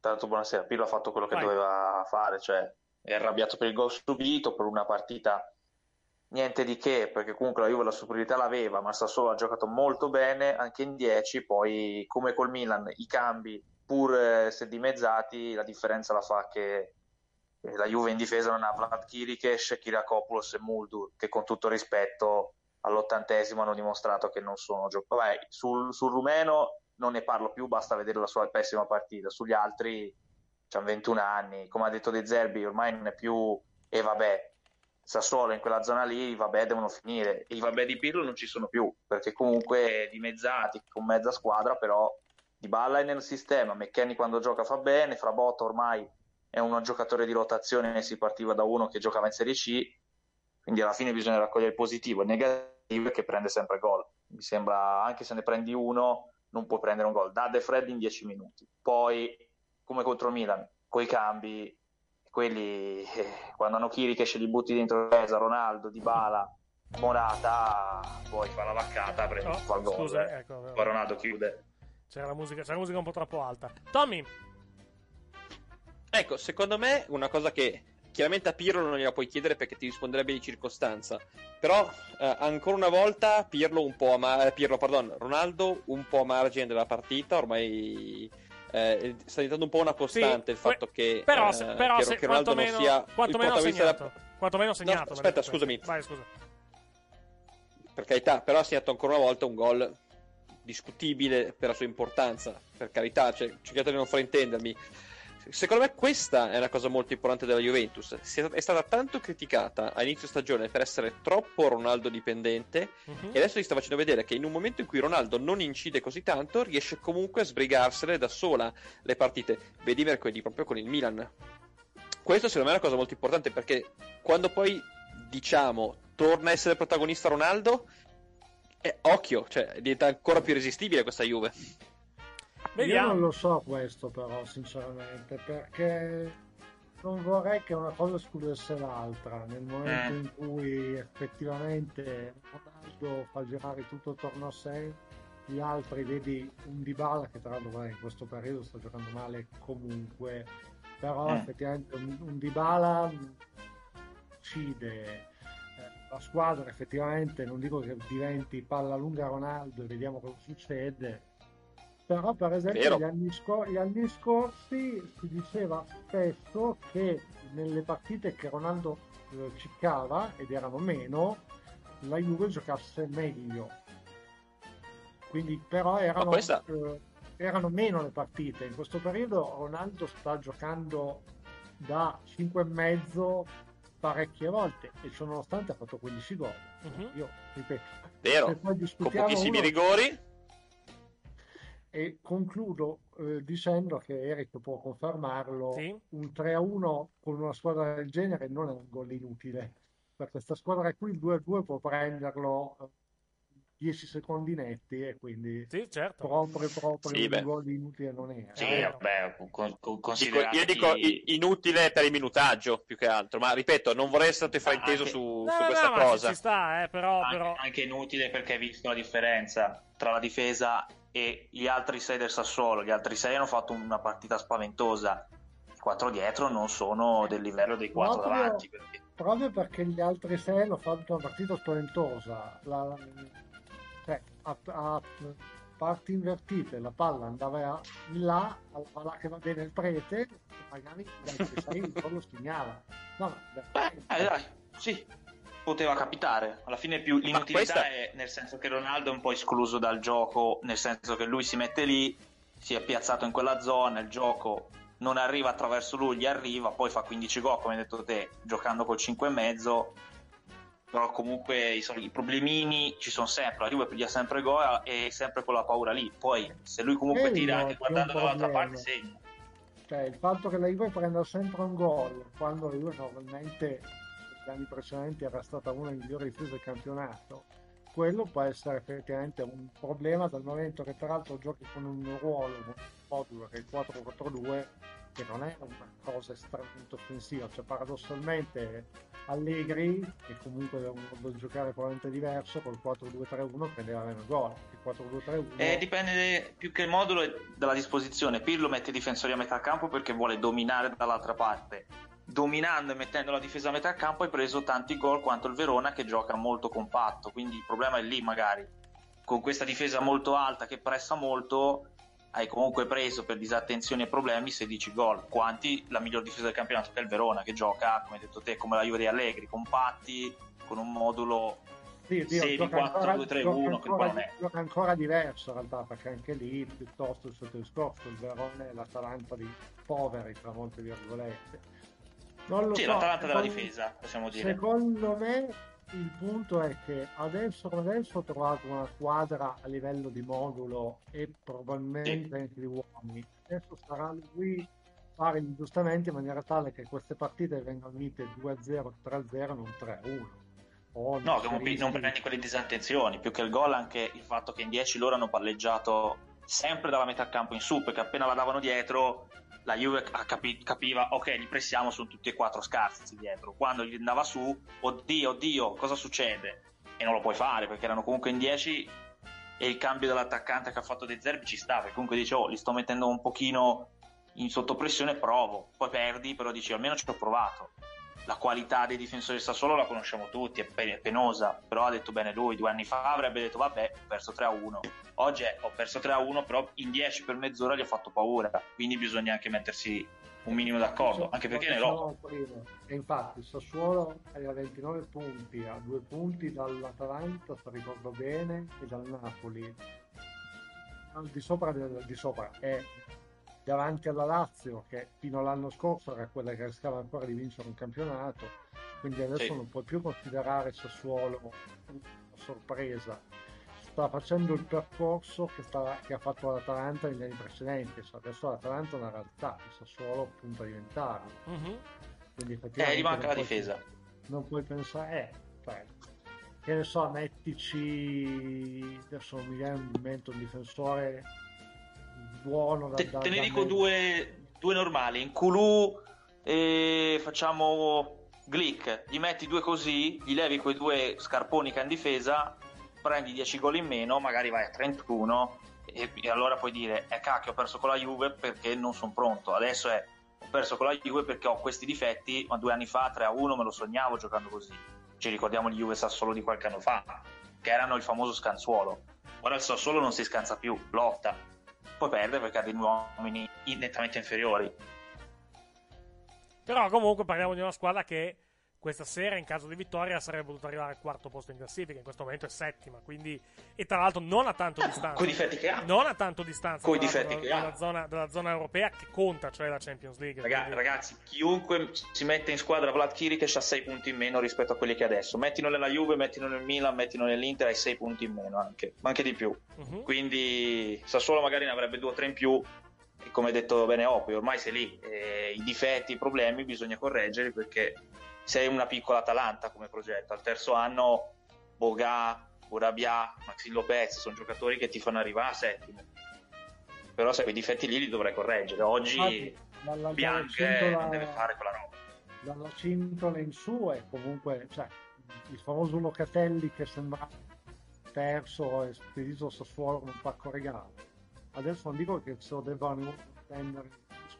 tanto buonasera, Pirlo ha fatto quello che Vai. doveva fare, cioè è arrabbiato per il gol subito, per una partita niente di che, perché comunque la Juve la superiorità l'aveva, ma Sassuolo ha giocato molto bene, anche in 10, poi come col Milan i cambi, pur eh, se dimezzati, la differenza la fa che la Juve in difesa non ha Vlad Kirikesh, Kyriakopoulos e Muldur, che con tutto rispetto all'ottantesimo hanno dimostrato che non sono giocatori. Sul, sul rumeno non ne parlo più, basta vedere la sua pessima partita. Sugli altri c'hanno 21 anni, come ha detto De Zerbi, ormai non è più e vabbè. Sassuolo in quella zona lì, i vabbè devono finire. I vabbè di Pirlo non ci sono più, perché comunque dimezzati con mezza squadra, però Di Balla è nel sistema, McKenny quando gioca fa bene, Frabotta ormai è un giocatore di rotazione, si partiva da uno che giocava in Serie C, quindi alla fine bisogna raccogliere il positivo, il negativo è che prende sempre gol. Mi sembra, anche se ne prendi uno, non puoi prendere un gol. Da De Fred in 10 minuti. Poi, come contro Milan, coi cambi, quelli eh, quando hanno Kiri che li butti dentro Resa, Ronaldo, Dybala, Morata, poi fa la vaccata, prende Oh, gol. scusa, eh. ecco, Poi Ronaldo chiude. C'era la musica, c'era la musica un po' troppo alta. Tommy, Ecco, secondo me una cosa che chiaramente a Pirlo non gliela puoi chiedere perché ti risponderebbe di circostanza. Però eh, ancora una volta Pirlo un po' a ma- eh, Pirlo, pardon, Ronaldo un po' a margine della partita, ormai eh, sta diventando un po' una costante il fatto che, però, eh, se- però che- se- che Ronaldo non sia quantomeno segnato. della- Quantomeno segnato. No, aspetta, scusami. Vai, scusa. per carità, però ha segnato ancora una volta un gol discutibile per la sua importanza, per carità, cioè, cercate di non fraintendermi. Secondo me questa è una cosa molto importante della Juventus. È- È stata tanto criticata a inizio stagione per essere troppo Ronaldo dipendente Mhm. e adesso si sta facendo vedere che in un momento in cui Ronaldo non incide così tanto riesce comunque a sbrigarsele da sola le partite. Vedi mercoledì proprio con il Milan. Questo secondo me è una cosa molto importante perché quando poi diciamo torna a essere protagonista Ronaldo, eh, occhio, cioè diventa ancora più irresistibile questa Juve. Io non lo so questo però, sinceramente, perché non vorrei che una cosa escludesse l'altra. Nel momento Eh. in cui effettivamente Ronaldo fa girare tutto attorno a sé, gli altri, vedi un Dybala che tra l'altro in questo periodo sta giocando male comunque, però Eh. effettivamente un, un Dybala uccide eh, la squadra effettivamente non dico che diventi palla lunga Ronaldo e vediamo cosa succede però per esempio gli anni, scor- gli anni scorsi si diceva spesso che nelle partite che Ronaldo eh, ciccava ed erano meno la Juve giocasse meglio. Quindi però erano, questa- eh, erano meno le partite. In questo periodo Ronaldo sta giocando da 5 e mezzo parecchie volte e ciò nonostante ha fatto 15 gol. Mhm. io ripeto Vero, con pochissimi uno- rigori. E concludo eh, dicendo che Eric può confermarlo un 3 a 1 con una squadra del genere non è un gol inutile per questa squadra qui il 2 a 2 può prenderlo eh, 10 secondi netti e quindi certo. proprio proprio Sì, un beh. gol inutile non è Sì, Eh, vabbè, con- con- considerati- io dico inutile per il minutaggio più che altro, ma ripeto, non vorrei essere frainteso su, No, su no, questa no, cosa. ci sta, eh, però, anche, però... anche inutile perché hai visto la differenza tra la difesa e gli altri sei del Sassuolo. Gli altri sei hanno fatto una partita spaventosa. I quattro dietro non sono del livello dei quattro proprio, davanti. perché- proprio perché gli altri sei hanno fatto una partita spaventosa la, cioè, a, a parti invertite la palla andava in là alla là che va bene il prete magari gli altri sei il (laughs) gol lo segnava no, ma- Eh, dai, sì, poteva capitare. Alla fine più l'inutilità questa- è nel senso che Ronaldo è un po' escluso dal gioco, nel senso che lui si mette lì, si è piazzato in quella zona, il gioco non arriva attraverso lui, gli arriva, poi fa 15 gol, come hai detto te, giocando col 5 e mezzo. però comunque insomma, i problemini ci sono sempre, la Juve piglia sempre gol e sempre con la paura lì. Poi se lui comunque Quello tira anche guardando dall'altra parte segna. Cioè, il fatto che la Juve prenda sempre un gol quando la Juve normalmente negli anni precedenti era stata una delle migliori difese del campionato, quello può essere effettivamente un problema dal momento che tra l'altro giochi con un ruolo, un modulo che è il 4-4-2, che non è una cosa estremamente offensiva, cioè paradossalmente Allegri, che comunque è un modo di giocare probabilmente diverso, col 4-2-3-1 prendeva meno gol. Il 4-2-3-1 Eh, dipende più che il modulo dalla disposizione. Pirlo mette i difensori a metà campo perché vuole dominare dall'altra parte. Dominando e mettendo la difesa a metà campo hai preso tanti gol quanto il Verona che gioca molto compatto. Quindi il problema è lì magari. Con questa difesa molto alta che pressa molto hai comunque preso per disattenzioni e problemi 16 gol. Quanti la miglior difesa del campionato che è il Verona che gioca, come hai detto te, come la Juve di Allegri, compatti, con un modulo Sì, Dio, 6 gioca 4 ancora- 2 3 gioca 1 che ancora- è. gioca ancora diverso in realtà perché anche lì piuttosto il sotto discorso il Verone e l'Atalanta di poveri tra molte virgolette non lo Sì, so, l'Atalanta della difesa, possiamo dire. secondo me il punto è che adesso come adesso ho trovato una squadra a livello di modulo e probabilmente anche di uomini. Adesso sarà lui fare gli aggiustamenti in maniera tale che queste partite vengano unite 2-0, 3-0 non 3-1 o No, che non prendi quelle disattenzioni, più che il gol anche il fatto che in 10 loro hanno palleggiato sempre dalla metà campo in su, perché appena la davano dietro la Juve capi- capiva, ok, li pressiamo, sono tutti e quattro scarsi dietro. Quando gli andava su, oddio, oddio, cosa succede? E non lo puoi fare, perché erano comunque in 10 e il cambio dell'attaccante che ha fatto De Zerbi ci sta, perché comunque dice, oh, li sto mettendo un pochino in sottopressione, provo. Poi perdi, però dici, almeno ci ho provato la qualità dei difensori del Sassuolo la conosciamo tutti, è pe- penosa, però ha detto bene lui, due anni fa avrebbe detto vabbè, ho perso 3-1. Oggi è, ho perso 3-1, però in 10 per mezz'ora gli ho fatto paura, quindi bisogna anche mettersi un minimo d'accordo, anche perché ne prima. E infatti Sassuolo è a 29 punti, a due punti dall'Atalanta, se ricordo bene, e dal Napoli. Al di sopra, di sopra è davanti alla Lazio, che fino all'anno scorso era quella che rischiava ancora di vincere un campionato, quindi adesso Sì. non puoi più considerare Sassuolo una sorpresa. Sta facendo il percorso che, sta- che ha fatto l'Atalanta negli anni precedenti, cioè adesso l'Atalanta è una realtà, il Sassuolo punta a diventarlo. Mhm. Quindi Eh, gli manca la puoi- difesa. Non puoi pensare, eh, cioè, che ne so, mettici, adesso non mi viene in mente un difensore buono da, Te, da- te ne da dico me- due, due normali, in Kulu e facciamo Glick, gli metti due così, gli levi quei due scarponi che ha in difesa, prendi 10 gol in meno, magari vai a 31 e, e allora puoi dire, eh cacchio ho perso con la Juve perché non sono pronto, adesso è ho perso con la Juve perché ho questi difetti, ma due anni fa 3 a 1 me lo sognavo giocando così. Ci ricordiamo gli Juve Sassuolo di qualche anno fa, che erano il famoso scanzuolo. Ora il Sassuolo non si scansa più, lotta. Poi perde perché ha dei uomini in- nettamente inferiori. Però comunque parliamo di una squadra che questa sera in caso di vittoria sarebbe potuta arrivare al quarto posto in classifica, in questo momento è settima, quindi e tra l'altro non a tanto distanza. Coi difetti che ha. Non a tanto distanza Coi tra l'altro, difetti dalla, che ha. dalla zona, dalla zona europea che conta, cioè la Champions League. Raga- quindi- ragazzi, chiunque si mette in squadra Vlad Chiric ha 6 punti in meno rispetto a quelli che ha adesso. Mettino nella Juve, mettino nel Milan, mettino nell'Inter, hai 6 punti in meno anche, ma anche di più. Mhm. Quindi Sassuolo magari ne avrebbe 2 o 3 in più. E come ha detto bene Opio, ormai sei lì. E I difetti, i problemi bisogna correggerli perché sei una piccola Atalanta come progetto. Al terzo anno Boga, Urabia, Maxi Lopez sono giocatori che ti fanno arrivare a settimo. Però se quei difetti lì li dovrai correggere. Oggi Infatti, Bianche non deve fare quella roba. dalla cintola in su è comunque cioè, il famoso Locatelli che sembra perso e spedito al Sassuolo con un pacco regalo adesso non dico che se lo debbano prendere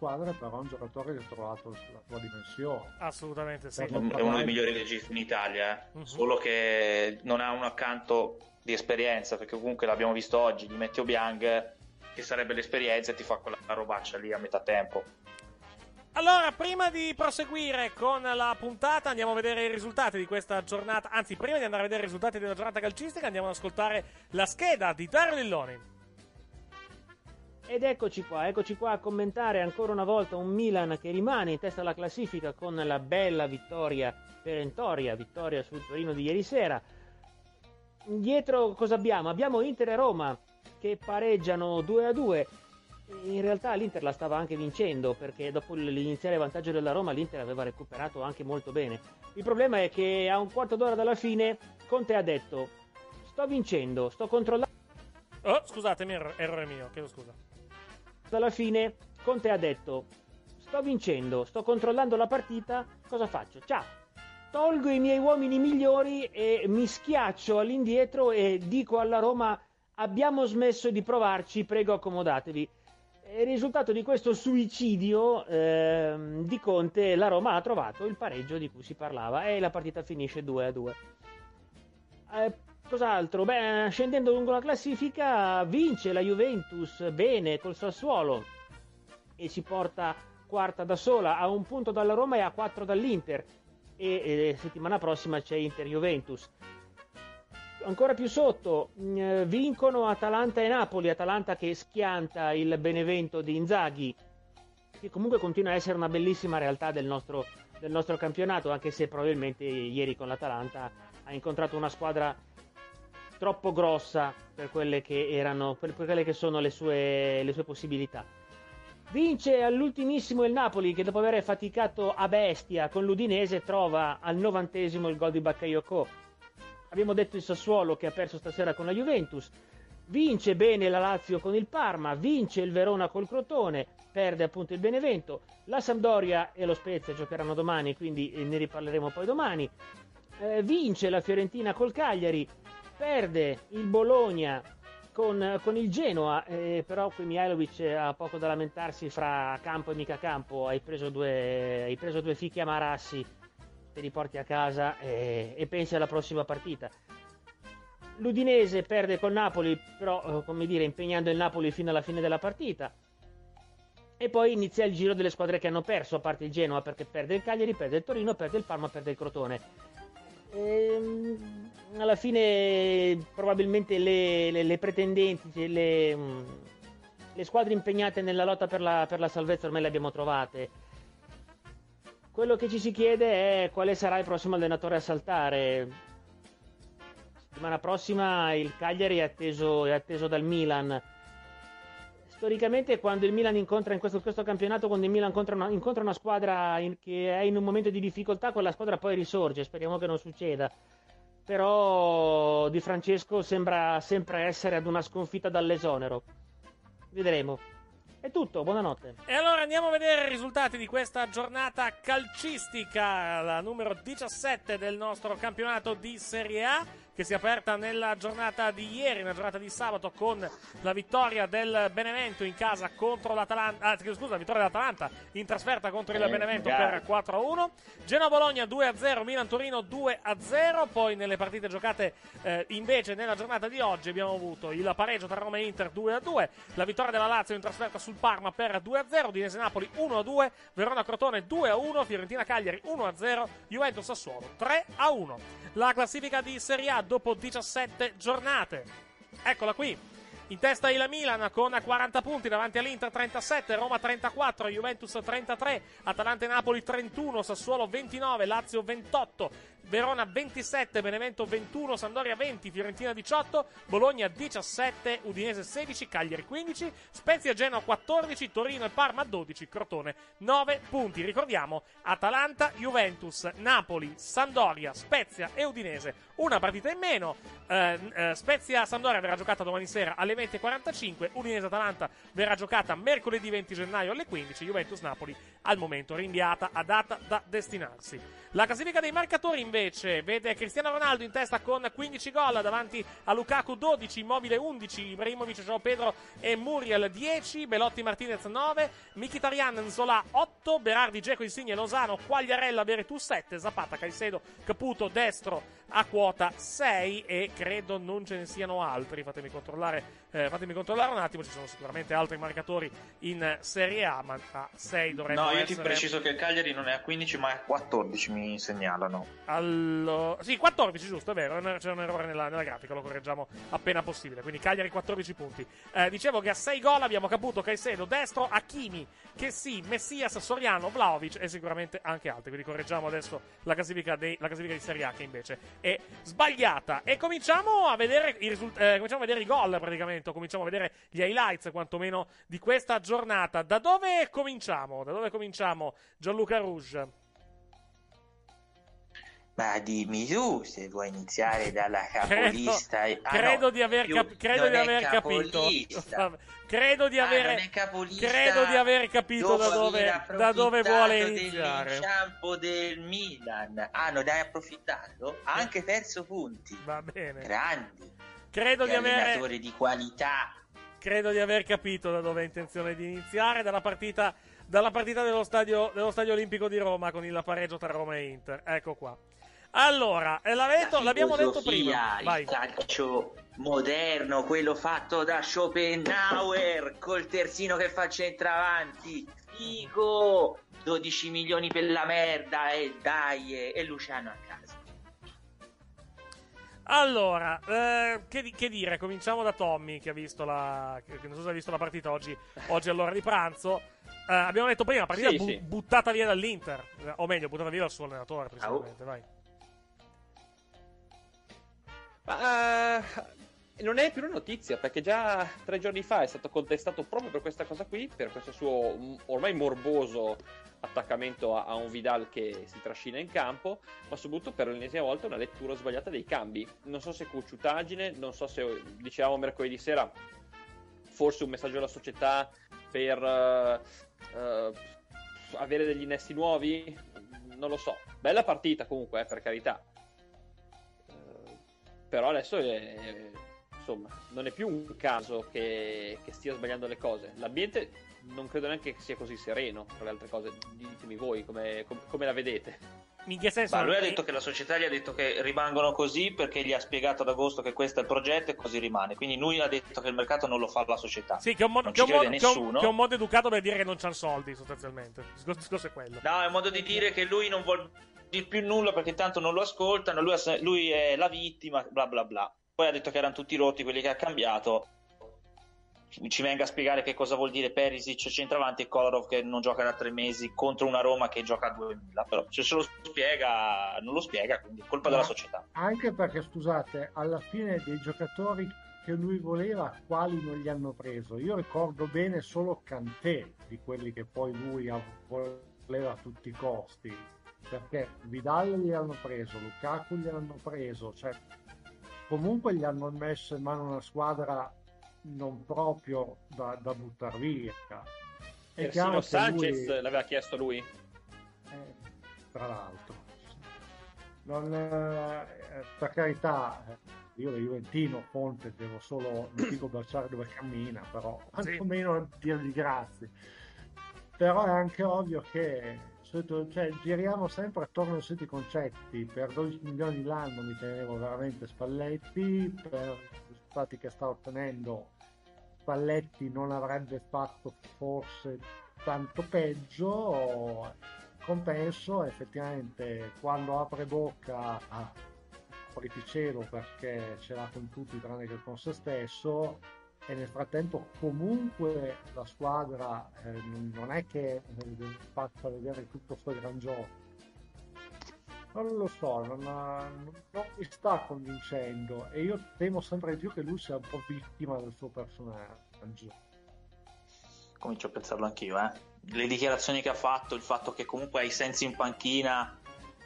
in squadra però è un giocatore che ha trovato la sua dimensione Assolutamente sì. È uno dei migliori registi in Italia, eh. Mhm. solo che non ha un accanto di esperienza, perché comunque l'abbiamo visto oggi, gli metti Obiang che sarebbe l'esperienza e ti fa quella robaccia lì a metà tempo. Allora, prima di proseguire con la puntata, andiamo a vedere i risultati di questa giornata. Anzi, prima di andare a vedere i risultati della giornata calcistica, andiamo ad ascoltare la scheda di Dario Lilloni. Ed eccoci qua, eccoci qua a commentare ancora una volta un Milan che rimane in testa alla classifica con la bella vittoria perentoria, vittoria sul Torino di ieri sera. Dietro cosa abbiamo? Abbiamo Inter e Roma che pareggiano 2 a 2. In realtà l'Inter la stava anche vincendo perché dopo l'iniziale vantaggio della Roma l'Inter aveva recuperato anche molto bene. Il problema è che a un quarto d'ora dalla fine Conte ha detto sto vincendo, sto controllando Oh, scusatemi, erro- errore mio, chiedo scusa. Alla fine Conte ha detto sto vincendo, sto controllando la partita, cosa faccio? Ciao, tolgo i miei uomini migliori e mi schiaccio all'indietro e dico alla Roma abbiamo smesso di provarci, prego accomodatevi. Il risultato di questo suicidio ehm, di Conte, la Roma ha trovato il pareggio di cui si parlava e la partita finisce 2 a 2. Eh, cos'altro? Beh, scendendo lungo la classifica, vince la Juventus bene col Sassuolo e si porta quarta da sola a un punto dalla Roma e a quattro dall'Inter. E, e settimana prossima c'è Inter-Juventus. Ancora più sotto, mh, eh, vincono Atalanta e Napoli. Atalanta che schianta il Benevento di Inzaghi, che comunque continua a essere una bellissima realtà del nostro, del nostro campionato, anche se probabilmente ieri con l'Atalanta ha incontrato una squadra troppo grossa per quelle che erano per quelle che sono le sue, le sue possibilità. Vince all'ultimissimo il Napoli che dopo aver faticato a bestia con l'Udinese trova al novantesimo il gol di Bakayoko. Abbiamo detto il Sassuolo che ha perso stasera con la Juventus. Vince bene la Lazio con il Parma, vince il Verona col Crotone, perde appunto il Benevento. La Sampdoria e lo Spezia giocheranno domani, quindi eh, ne riparleremo poi domani. Eh, vince la Fiorentina col Cagliari, perde il Bologna con, con il Genoa, eh, però qui Mihailovic ha poco da lamentarsi fra campo e mica campo, hai preso due, hai preso due fichi a Marassi, te li porti a casa e, e pensi alla prossima partita. L'Udinese perde col Napoli, però eh, come dire, impegnando il Napoli fino alla fine della partita. E poi inizia il giro delle squadre che hanno perso, a parte il Genoa perché perde il Cagliari, perde il Torino, perde il Parma, perde il Crotone. Ehm, alla fine probabilmente le, le- le pretendenti, le, mm, le squadre impegnate nella lotta per la, per la salvezza ormai le abbiamo trovate. Quello che ci si chiede è quale sarà il prossimo allenatore a saltare. Settimana prossima il Cagliari è atteso, è atteso dal Milan. Storicamente quando il Milan incontra in questo, questo campionato, quando il Milan incontra una, incontra una squadra in- che è in un momento di difficoltà, quella squadra poi risorge, speriamo che non succeda. Però Di Francesco sembra sempre essere ad una sconfitta dall'esonero. Vedremo. È tutto, buonanotte. E allora andiamo a vedere i risultati di questa giornata calcistica, la numero 17 del nostro campionato di Serie A, che si è aperta nella giornata di ieri, nella giornata di sabato, con la vittoria del Benevento in casa contro l'Atalanta, ah, scusa, la vittoria dell'Atalanta in trasferta contro il Eh, Benevento per 4-1, Genoa-Bologna 2-0, Milan-Torino 2-0, poi nelle partite giocate eh, invece nella giornata di oggi abbiamo avuto il pareggio tra Roma e Inter 2-2, la vittoria della Lazio in trasferta sul Parma per 2-0, Udinese-Napoli 1-2, Verona-Crotone 2-1, Fiorentina-Cagliari 1-0, Juventus-Sassuolo 3-1. La classifica di Serie A dopo 17 giornate. Eccola qui. In testa il Milan con 40 punti davanti all'Inter 37, Roma 34, Juventus 33, Atalanta e Napoli 31, Sassuolo 29, Lazio 28, Verona 27, Benevento 21, Sampdoria 20, Fiorentina 18, Bologna 17, Udinese 16, Cagliari 15, Spezia Genoa 14, Torino e Parma 12, Crotone 9 punti. Ricordiamo Atalanta, Juventus, Napoli, Sampdoria, Spezia e Udinese. Una partita in meno. Eh, eh, Spezia-Sampdoria verrà giocata domani sera alle 20.45. Udinese-Atalanta verrà giocata mercoledì 20 gennaio alle 15. Juventus-Napoli al momento rinviata a data da destinarsi. La classifica dei marcatori invece vede Cristiano Ronaldo in testa con 15 gol davanti a Lukaku 12, Immobile 11, Ibrahimovic, João Pedro e Muriel 10, Belotti Martinez 9, Mkhitaryan Nzola 8, Berardi, Geco Insigne, Lozano, Quagliarella, Veretù 7, Zapata, Caicedo, Caputo, Destro, a quota 6 e credo non ce ne siano altri. Fatemi controllare, eh, fatemi controllare un attimo. Ci sono sicuramente altri marcatori in Serie A, ma a 6 dovrebbero No, io essere. ti preciso che il Cagliari non è a 15 ma è a 14, mi segnalano. Allora, sì, 14, giusto, è vero. C'è un errore nella, nella grafica, lo correggiamo appena possibile. Quindi Cagliari 14 punti. Eh, dicevo che a 6 gol abbiamo Caputo, Caicedo, destro, Hakimi, Chessy, Messias, Soriano, Vlaovic e sicuramente anche altri. Quindi correggiamo adesso la classifica, dei- la classifica di Serie A che invece è sbagliata. E cominciamo a vedere i, risult- eh, cominciamo a vedere i gol praticamente. O Cominciamo a vedere gli highlights quantomeno di questa giornata. Da dove cominciamo? Da dove cominciamo? Gianluca Rouge. Ma dimmi tu se vuoi iniziare dalla (laughs) Credo, capolista. Ah, credo no, di aver, più- cap- credo di aver capito. (laughs) credo di Ah, avere, credo di aver capito da dove, da dove vuole iniziare. dell'inciampo del Milan. Ah, non hai approfittato? Ha anche perso punti. Va bene. Grandi. Credo di avere, di qualità. credo di aver capito da dove è intenzione di iniziare. Dalla partita, dalla partita dello, stadio, dello Stadio Olimpico di Roma con il pareggio tra Roma e Inter. Ecco qua. Allora, eh, l'aveto- l'abbiamo detto prima. Vai. Il calcio moderno, quello fatto da Schopenhauer, col terzino che fa centravanti. Figo! 12 milioni per la merda e dai, e- e Luciano a casa. Allora, eh, che, che dire? Cominciamo da Tommy che ha visto la. Che, non so se ha visto la partita oggi, oggi all'ora di pranzo. Eh, abbiamo detto prima, partita Sì, bu- sì. buttata via dall'Inter. Eh, O meglio, buttata via dal suo allenatore, precisamente. Vai. Ma eh, non è più una notizia perché già tre giorni fa è stato contestato proprio per questa cosa qui, per questo suo mm, ormai morboso attaccamento a, a un Vidal che si trascina in campo, ma soprattutto per l'ennesima volta una lettura sbagliata dei cambi. Non so se cocciutaggine, non so se dicevamo mercoledì sera, forse un messaggio alla società per eh, eh, avere degli innesti nuovi, non lo so. Bella partita comunque, eh, per carità però adesso è- insomma non è più un caso che, che stia sbagliando le cose l'ambiente non credo neanche che sia così sereno tra le altre cose ditemi voi come, com- come la vedete in che senso Ma lui ha detto che la società gli ha detto che rimangono così perché gli ha spiegato ad agosto che questo è il progetto e così rimane. Quindi lui ha detto che il mercato non lo fa la società. Sì, che è un modo, che un che un- che un modo educato per dire che non c'hanno soldi, sostanzialmente. Il discorso- è quello. No, è un modo di dire che lui non vuol dire più nulla perché tanto non lo ascoltano, lui, lui è la vittima, bla bla bla. Poi ha detto che erano tutti rotti quelli che ha cambiato. Ci venga a spiegare che cosa vuol dire Perisic centravanti e Kolarov che non gioca da tre mesi contro una Roma che gioca a 2000. Però se se lo spiega, non lo spiega, quindi è colpa della Ma società. Anche perché, scusate, alla fine dei giocatori che lui voleva, quali non gli hanno preso? Io ricordo bene solo Cantè di quelli che poi lui voleva a tutti i costi. Perché Vidal gli hanno preso, Lukaku gli hanno preso, cioè comunque gli hanno messo in mano una squadra non proprio da, da buttare via. È chiaro persino che Sanchez lui- l'aveva chiesto lui eh, tra l'altro. Non, eh, per carità, eh, io da Juventino, Conte, devo solo, non (coughs) dico baciare dove cammina, però quantomeno dirgli grazie. Però è anche ovvio che solito- cioè, giriamo sempre attorno ai soliti concetti. Per 12 milioni l'anno mi tenevo veramente Spalletti, per i risultati che sta ottenendo Spalletti non avrebbe fatto forse tanto peggio. Compenso effettivamente quando apre bocca apriti cielo perché ce l'ha con tutti tranne che con se stesso e nel frattempo comunque la squadra eh, non è che eh, faccia vedere tutto sto gran gioco non lo so, non, non- non mi sta convincendo e io temo sempre di più che lui sia un po' vittima del suo personaggio. Comincio a pensarlo anch'io, eh. Le dichiarazioni che ha fatto, il fatto che comunque ha i sensi in panchina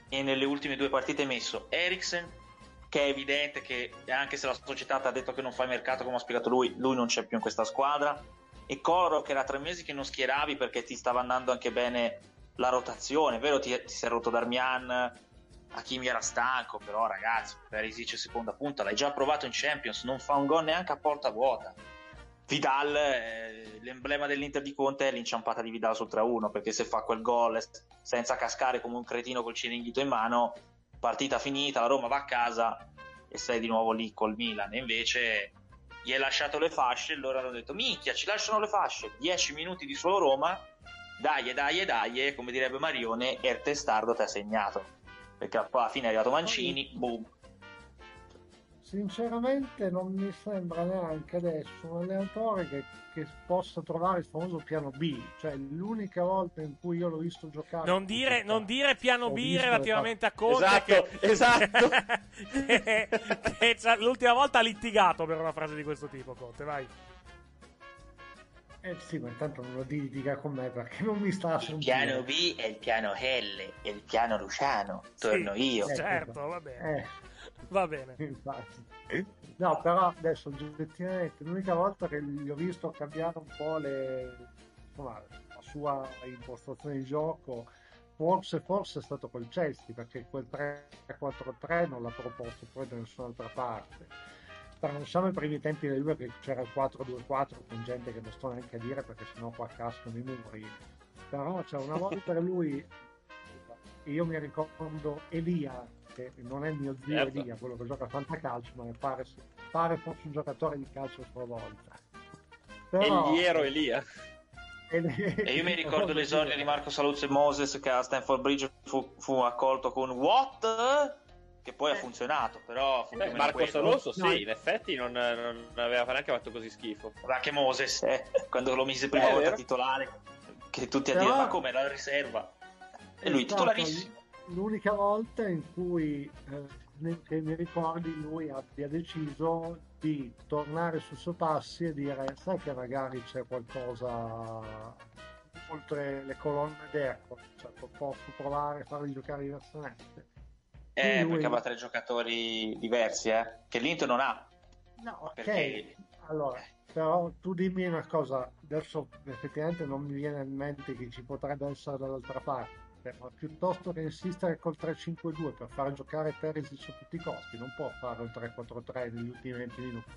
e nelle ultime due partite ha messo Eriksen, che è evidente che anche se la società ti ha detto che non fai mercato come ha spiegato lui, lui non c'è più in questa squadra, e Coro che era tre mesi che non schieravi perché ti stava andando anche bene la rotazione, vero ti, ti sei rotto Darmian, Hakimi era stanco, però ragazzi, Perisic seconda punta, l'hai già provato in Champions, non fa un gol neanche a porta vuota. Vidal, eh, l'emblema dell'Inter di Conte è l'inciampata di Vidal sul 3-1, perché se fa quel gol senza cascare come un cretino col ciringhito in mano, partita finita, la Roma va a casa e sei di nuovo lì col Milan. E invece gli hai lasciato le fasce loro hanno detto minchia ci lasciano le fasce 10 minuti di solo Roma dai dai dai come direbbe Marione e il testardo ti ha segnato perché poi alla fine è arrivato Mancini boom Sinceramente non mi sembra neanche adesso un allenatore che, che possa trovare il famoso piano B, cioè l'unica volta in cui io l'ho visto giocare... Non dire, non dire piano B relativamente a Conte. Esatto, che, (laughs) esatto. che- che l'ultima volta ha litigato per una frase di questo tipo, Conte, vai. Eh sì, ma intanto non lo litiga con me perché non mi sta sentire. piano B è il piano L e il piano Luciano. Torno Sì, io. Certo, va bene. Eh, Va bene. (laughs) No, però adesso oggettivamente l'unica volta che gli ho visto cambiare un po' le, insomma, la sua impostazione di gioco, forse, forse è stato col Chelsea, perché quel 3-4-3 non l'ha proposto poi da nessun'altra parte. Siamo i primi tempi del Juve che c'era il 4-2-4 con gente che non sto neanche a dire perché sennò qua cascano i muri. Però c'è una volta lui, io mi ricordo Elia, che non è il mio zio Certo. Elia, quello che gioca a fantacalcio, ma mi pare, pare fosse un giocatore di calcio a sua volta. Però- Eliero Elia. e io mi (laughs) ricordo l'esordio di Marco Saluzzo e Moses che a Stanford Bridge fu, fu accolto con what? che poi ha funzionato però Eh, Marco quello. Saloso, sì, in effetti non, non aveva neanche fatto così schifo. Ma anche Moses eh, quando lo mise prima Eh, volta vero. titolare che tutti a Però- dire ma come la riserva e lui stata titolarissimo L'unica volta in cui eh, che mi ricordi lui abbia deciso di tornare sui suoi passi e dire sai che magari c'è qualcosa oltre le colonne d'Ercole, cioè posso provare a farli giocare diversamente. eh, lui- perché aveva tre giocatori diversi eh, che l'Inter non ha. No, ok, perché allora, però tu dimmi una cosa, adesso effettivamente non mi viene in mente che ci potrebbe essere dall'altra parte, ma piuttosto che insistere col 3-5-2 per fare giocare Perisic a tutti i costi, non può fare il 3-4-3 negli ultimi 20 minuti.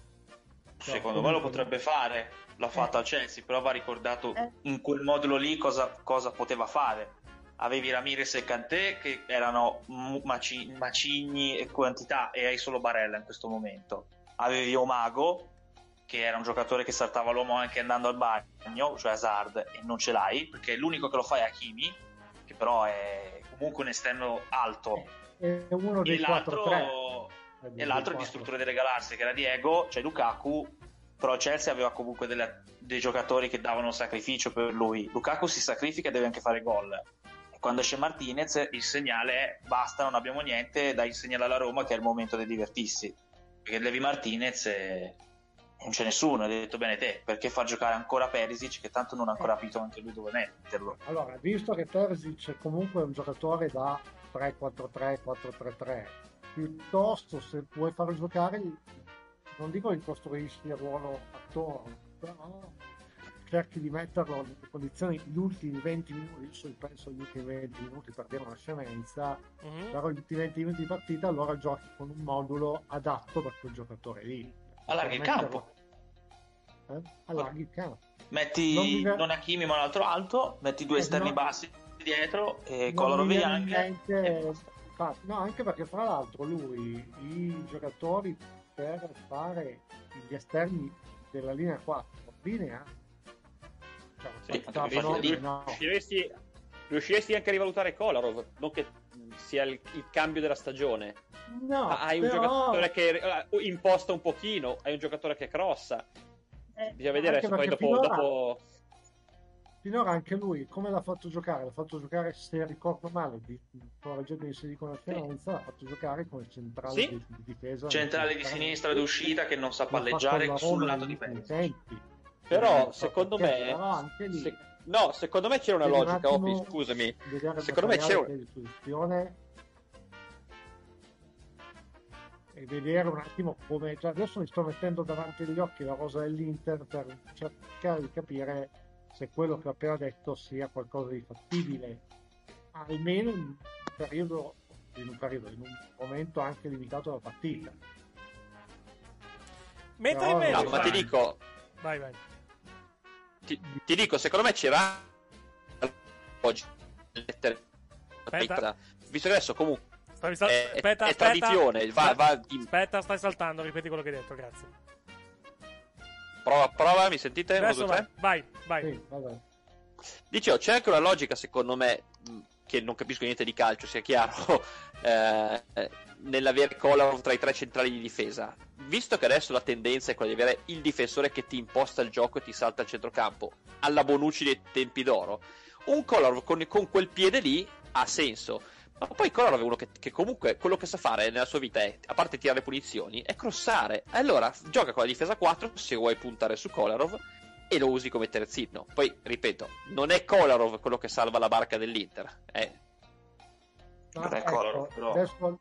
Cioè, Secondo me lo potrebbe fare, l'ha fatto al Chelsea, però va ricordato Eh. in quel modulo lì cosa, cosa poteva fare. Avevi Ramirez e Kanté che erano maci- macigni e quantità e hai solo Barella in questo momento. Avevi Omago che era un giocatore che saltava l'uomo anche andando al bagno, cioè Hazard, e non ce l'hai perché l'unico che lo fa è Hakimi, però è comunque un esterno alto. È uno dei E l'altro, 4-3. e l'altro il distruttore delle galassie che era Diego, cioè Lukaku, però Chelsea aveva comunque delle- dei giocatori che davano sacrificio per lui. Lukaku si sacrifica e deve anche fare gol. E quando esce Martinez il segnale è basta, non abbiamo niente, dai il segnale alla Roma che è il momento di divertirsi. Perché Levi Martinez e non c'è nessuno, hai detto bene te, perché far giocare ancora Perisic che tanto non ha ancora capito anche lui dove metterlo. Allora, visto che Perisic è comunque un giocatore da 3-4-3, 4-3-3, piuttosto se vuoi farlo giocare, non dico che costruisci il ruolo attorno, però cerchi di metterlo nelle condizioni gli ultimi 20 minuti, io penso agli ultimi 20 minuti per dire una scemenza, Mhm. però gli ultimi 20 minuti di partita allora giochi con un modulo adatto per quel giocatore lì. Allarghi il campo. Eh? Allarghi il campo. Metti Non mi- non Hakimi ma un altro alto, metti due Eh, esterni no. bassi dietro e Coloro via anche. mente- infatti, no, anche perché fra l'altro lui i giocatori per fare gli esterni della linea 4 linea cioè, Sì, nome, no. riusciresti- riusciresti anche a rivalutare Kolarov, non che sia il, il cambio della stagione. No, Ma hai un però- giocatore che eh, imposta un pochino, hai un giocatore che crossa. Bisogna vedere se poi dopo, finora- dopo- finora anche lui come l'ha fatto giocare? L'ha fatto giocare se ricordo male di, correggetemi se dico una scemenza l'ha fatto giocare come centrale Sì. di, di difesa Centrale di sinistra d'uscita che non sa palleggiare sul lato di tempi. Però secondo me però anche lì se- no, secondo me c'era una un logica, attimo Opi, scusami. Secondo me c'era che hai a disposizione e vedere un attimo come cioè adesso mi sto mettendo davanti agli occhi la rosa dell'Inter per cercare di capire se quello che ho appena detto sia qualcosa di fattibile almeno in un periodo in un periodo in un momento anche limitato della partita Mentre Però- invece... No, ma ti dico, Vai, vai. Ti, ti dico, secondo me c'era oggi lettere Aspetta. visto che adesso comunque Stavi sal- È- aspetta, è aspetta. tradizione, va- va di- Aspetta, stai saltando, ripeti quello che hai detto, grazie. Prova, prova, mi sentite? Uno, Adesso due, tre? vai, vai, vai. Dicevo, c'è anche una logica, secondo me, che non capisco niente di calcio, sia chiaro, (laughs) eh, eh, nell'avere Kolarov tra i tre centrali di difesa. Visto che adesso la tendenza è quella di avere il difensore che ti imposta il gioco e ti salta al centrocampo, alla Bonucci dei tempi d'oro, un Kolarov con, con quel piede lì ha senso. Ma poi Kolarov è uno che, che comunque quello che sa fare nella sua vita è, a parte tirare punizioni, è crossare. Allora gioca con la difesa 4 se vuoi puntare su Kolarov e lo usi come terzino. Poi, ripeto, non è Kolarov quello che salva la barca dell'Inter. È... Ah, Non è ecco, Kolarov, però. Adesso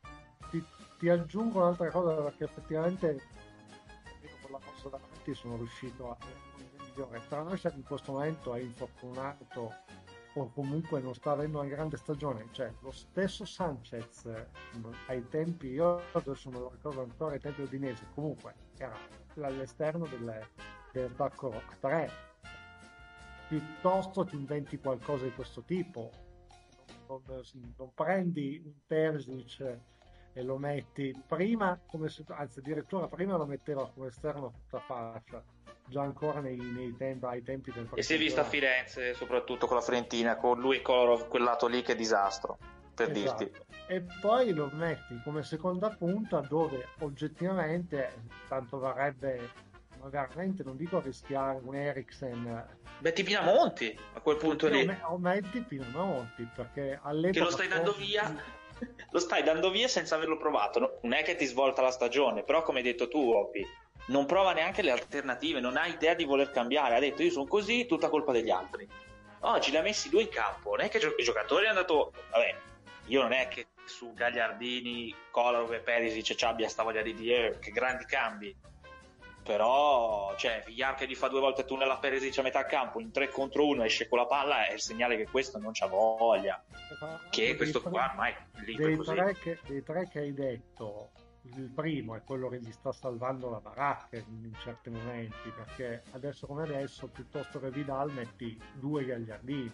ti, aggiungo un'altra cosa perché effettivamente con la mossa davanti sono riuscito a migliore. Tra noi in questo momento è infortunato o comunque non sta avendo una grande stagione. Cioè, lo stesso Sanchez eh, ai tempi, io adesso me lo ricordo ancora ai tempi udinesi, comunque era all'esterno del, dell'attacco a 3. Piuttosto ti inventi qualcosa di questo tipo. Non, non prendi un Terzic e lo metti prima come anzi addirittura prima lo metteva come esterno tutta fascia già ancora nei, nei tempi, ai tempi del E si è visto a Firenze, soprattutto con la Fiorentina, con lui e Kolarov, quel lato lì che è disastro, per Esatto. dirti. e poi lo metti come seconda punta dove oggettivamente tanto varrebbe ma veramente non dico rischiare un Eriksen Metti Pinamonti a quel punto lì, o metti Pinamonti perché che all'epoca lo stai dando via. Lo stai dando via senza averlo provato. no? Non è che ti svolta la stagione, però come hai detto tu, Oppi, non prova neanche le alternative, non ha idea di voler cambiare. Ha detto io sono così, tutta colpa degli altri. Oggi li ha messi due in campo, non è che gio- i giocatori hanno dato... Vabbè, io non è che su Gagliardini, Kolarov e Perisic ci abbia sta voglia di dire che grandi cambi. Però, cioè, Villar che gli fa due volte tunnel a Perisic a metà campo, in 3 contro 1 esce con la palla, è il segnale che questo non c'ha voglia. Che questo qua ormai dei così. tre, che, dei tre che hai detto il primo è quello che gli sta salvando la baracca in, in certi momenti perché adesso come adesso piuttosto che Vidal metti due Gagliardini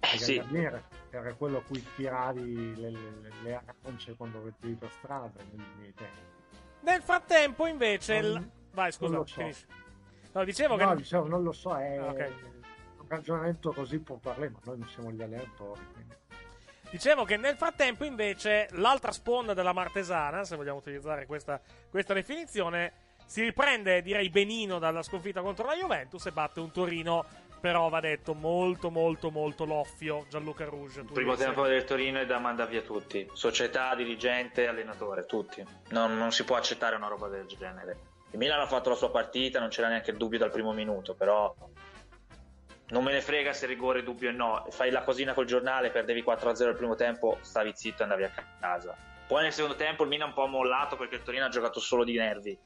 Eh, sì. Era, quello a cui tiravi le, le, le arance quando vedevi per strada nei miei tempi Nel frattempo, invece. il- Non- Vai, scusa, non lo so. finisci. No, dicevo che. no dicevo non lo so è Ah, ok. un ragionamento così può parlare ma noi non siamo gli allenatori quindi Dicevo che nel frattempo, invece, l'altra sponda della Martesana, se vogliamo utilizzare questa, questa definizione, si riprende, direi, benino dalla sconfitta contro la Juventus e batte un Torino, però va detto, molto, molto, molto loffio. Gianluca Rouge. tu Il primo tempo del Torino è da mandare via tutti, società, dirigente, allenatore, tutti. Non, non si può accettare una roba del genere. Il Milan ha fatto la sua partita, non c'era neanche il dubbio dal primo minuto, però non me ne frega se rigore, dubbio o no. Fai la cosina col giornale, perdevi 4-0 al primo tempo, stavi zitto e andavi a casa. Poi nel secondo tempo il Milan un po' mollato perché il Torino ha giocato solo di nervi.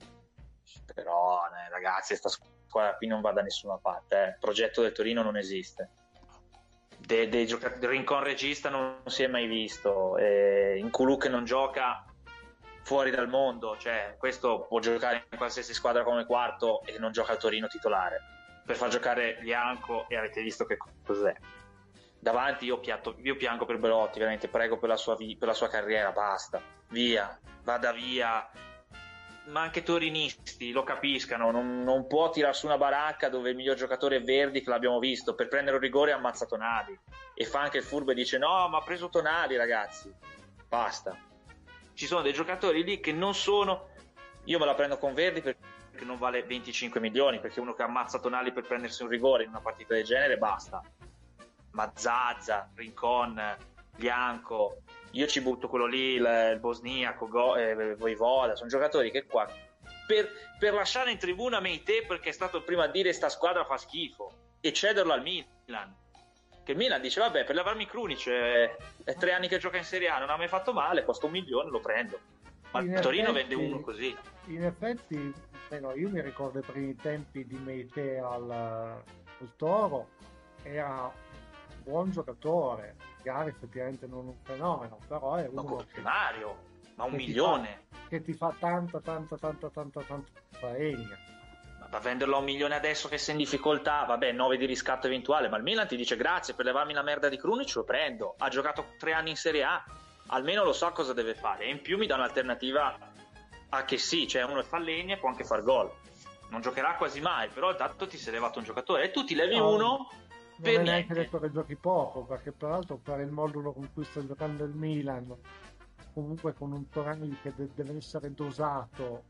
Però eh, ragazzi, questa squadra qui non va da nessuna parte. eh. Il progetto del Torino non esiste. De- dei gioca- rincon regista non si è mai visto. Eh, in Kulu che non gioca fuori dal mondo, cioè questo può giocare in qualsiasi squadra come quarto e non gioca al Torino titolare. Per far giocare Bianco e avete visto che cos'è. Davanti io, piatto- io piango per Belotti, veramente prego per la, sua vi- per la sua carriera, basta. Via, vada via. Ma anche torinisti lo capiscano, non, non può tirare su una baracca dove il miglior giocatore è Verdi, che l'abbiamo visto, per prendere un rigore ha ammazzato Tonali. E fa anche il furbo e dice no, ma ha preso Tonali ragazzi. Basta. Ci sono dei giocatori lì che non sono... Io me la prendo con Verdi perché non vale 25 milioni, perché uno che ammazza Tonali per prendersi un rigore in una partita del genere, basta. Ma Zazza, Rincon, Bianco, io ci butto quello lì, il, il bosniaco, Go, eh, Voivoda, sono giocatori che qua per, per lasciare in tribuna Meite perché è stato il primo a dire sta squadra fa schifo e cederlo al Milan che il Milan dice vabbè per lavarmi Krunic è, è tre anni che gioca in Serie A non ha mai fatto male costa un milione lo prendo ma In Torino effetti- vende uno così In effetti, eh no, io mi ricordo i primi tempi di Meite al, al Toro, era un buon giocatore, magari effettivamente non un fenomeno, però è uno Mario ma un milione fa- che ti fa tanta, tanta, tanta, tanta, tanta faena. ma venderlo a un milione adesso che sei in difficoltà vabbè 9 di riscatto eventuale ma il Milan ti dice grazie per levarmi la merda di Krunic lo prendo ha giocato tre anni in Serie A almeno lo sa cosa deve fare. E in più mi dà un'alternativa a che sì, cioè uno fa legna e può anche far gol. Non giocherà quasi mai, però intanto ti sei levato un giocatore e tu ti levi No, uno Non è neanche detto che giochi poco, perché peraltro per il modulo con cui sta giocando il Milan, comunque con un Torani che de- deve essere dosato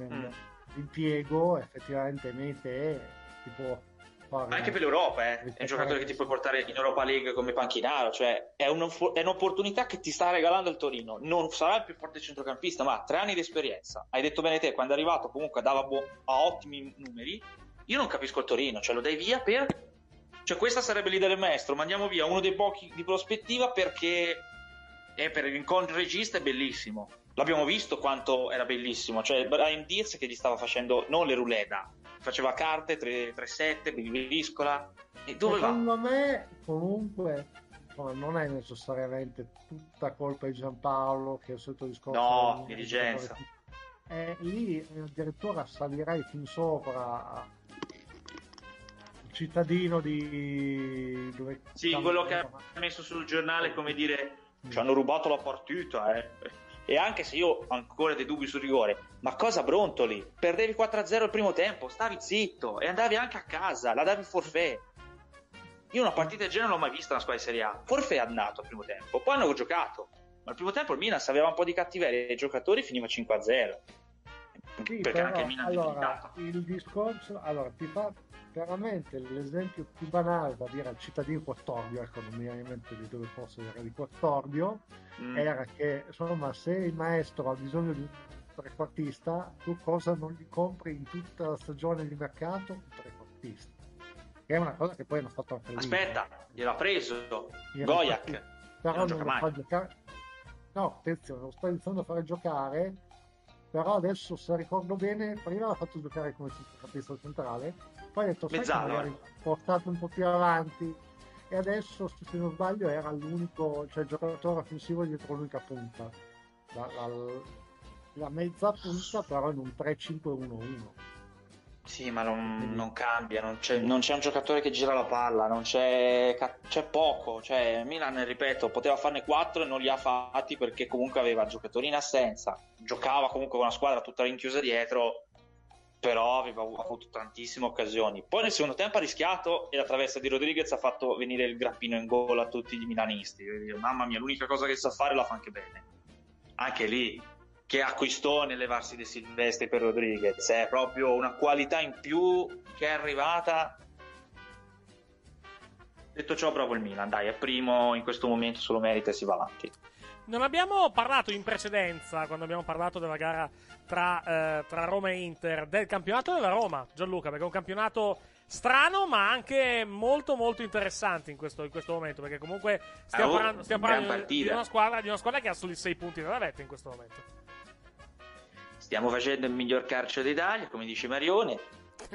Mm. Nell'impiego, effettivamente Mete ti può fare... Anche per l'Europa, eh. è un giocatore che ti puoi portare in Europa League come panchinaro, cioè è, un- è un'opportunità che ti sta regalando il Torino. Non sarà il più forte centrocampista, ma ha tre anni di esperienza. Hai detto bene te, quando è arrivato comunque dava buo- a ottimi numeri. Io non capisco il Torino, cioè lo dai via per... Cioè questa sarebbe l'idea del maestro, mandiamo via uno dei pochi di prospettiva perché è per l'incontro regista è bellissimo. L'abbiamo visto quanto era bellissimo, cioè Brian Diaz che gli stava facendo non le roulette, faceva carte 3-7, briscola. E dove va? Secondo me, comunque, non è necessariamente tutta colpa di Giampaolo, che è il solito discorso. No, dirigenza. Eh, lì eh, addirittura salirei fin sopra il cittadino di... Dove Sì, quello che ha messo sul giornale come dire ci hanno rubato la partita, eh. E anche se io ho ancora dei dubbi sul rigore, ma cosa brontoli? Perdevi 4-0 il primo tempo, stavi zitto e andavi anche a casa, la davi forfè. Io una partita del genere non l'ho mai vista una squadra di Serie A. Forfè è andato al primo tempo, poi hanno giocato. Ma al primo tempo il Milan aveva un po' di cattiveria e i giocatori finiva 5-0. Sì, Perché però, anche il Milan allora, il discorso, allora ti fa veramente l'esempio più banale da dire al cittadino Quattorbio, ecco non mi viene in mente di dove fosse era di Quattorbio, Mm. era che insomma se il maestro ha bisogno di un trequartista, tu cosa non gli compri in tutta la stagione di mercato? Un trequartista. Che è una cosa che poi hanno fatto anche lì. Aspetta, gliel'ha preso Era Goyak. Però non non lo fa giocare. No, attenzione, lo sto iniziando a fare giocare. Però adesso, se ricordo bene, prima l'ha fatto giocare come centrocampista centrale, poi ha detto eh. portato un po' più avanti. E adesso, se non sbaglio, era l'unico, cioè il giocatore offensivo dietro l'unica punta. La, la- la mezza punta, però in un 3-5-1-1. Sì, ma non, non cambia, non c'è, non c'è un giocatore che gira la palla, non c'è, c'è poco. Cioè, Milan, ripeto, poteva farne 4 e non li ha fatti perché comunque aveva giocatori in assenza. Giocava comunque con una squadra tutta rinchiusa dietro, però aveva avu- avuto tantissime occasioni. Poi nel secondo tempo ha rischiato e la traversa di Rodriguez ha fatto venire il grappino in gol a tutti i milanisti. Mamma mia, l'unica cosa che sa fare la fa anche bene. Anche lì, che acquistò nel levarsi dei Silvestri per Rodriguez, è proprio una qualità in più che è arrivata. Detto ciò, bravo il Milan, dai, è primo in questo momento, se lo merita e si va avanti. Non abbiamo parlato in precedenza, quando abbiamo parlato della gara tra, eh, tra Roma e Inter, del campionato della Roma, Gianluca, perché è un campionato strano ma anche molto molto interessante in questo, in questo momento, perché comunque stiamo Oh, parlando, stiamo parlando di, una squadra, di una squadra che ha soli 6 punti nella vetta in questo momento. Stiamo facendo il miglior calcio d'Italia, come dice Marione.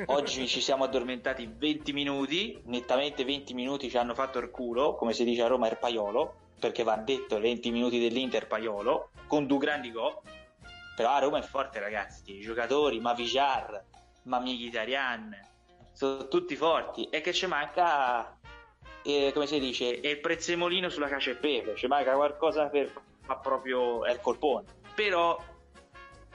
Oggi ci siamo addormentati 20 minuti, nettamente 20 minuti ci hanno fatto il culo, come si dice a Roma, il paiolo, perché va detto 20 minuti dell'Inter paiolo, con due grandi gol. Però a Roma è forte, ragazzi. I giocatori, ma Vijar, ma Mkhitaryan, sono tutti forti. E che ci manca, eh, come si dice, il prezzemolino sulla cacio e pepe. Ci manca qualcosa per fa proprio è il colpone. Però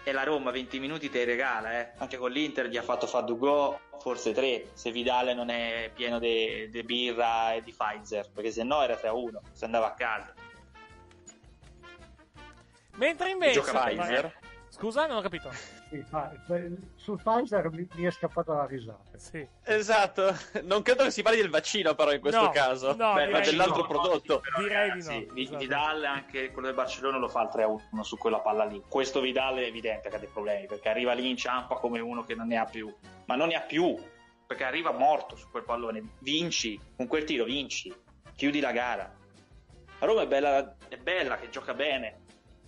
è la Roma, 20 minuti te regala, eh. Anche con l'Inter gli ha fatto fare due gol, forse tre, se Vidale non è pieno di birra e di Pfizer, perché se no era 3-1, se andava a casa. Mentre invece... Gioca Pfizer? Scusa, non ho capito. Sì, sul Pfizer mi, mi è scappata la risata. Sì. Esatto, non credo che si parli del vaccino però in questo No, caso, no, Beh, ma dell'altro no. prodotto. Direi di no. Vidal, anche quello del Barcellona, lo fa il 3-1 su quella palla lì. Questo Vidal è evidente che ha dei problemi, perché arriva lì, inciampa come uno che non ne ha più. Ma non ne ha più, perché arriva morto su quel pallone. Vinci, con quel tiro vinci, chiudi la gara. La Roma è bella, è bella che gioca bene.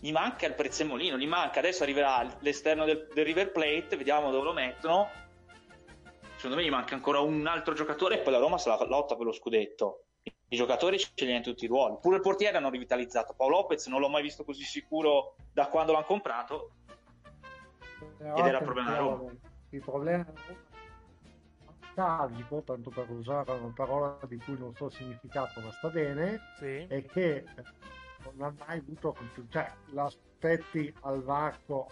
Gli manca il prezzemolino, gli manca. Adesso arriverà l'esterno del, del River Plate, vediamo dove lo mettono. Secondo me gli manca ancora un altro giocatore e poi la Roma se la lotta per lo scudetto. I giocatori ce li hanno in tutti i ruoli. Pure il portiere hanno rivitalizzato. Paolo Lopez non l'ho mai visto così sicuro da quando l'hanno comprato. Però Ed era il problema della Roma. Il problema tragico, tanto per usare una parola di cui non so il significato, ma sta bene, è che non ha mai avuto cioè l'aspetti al varco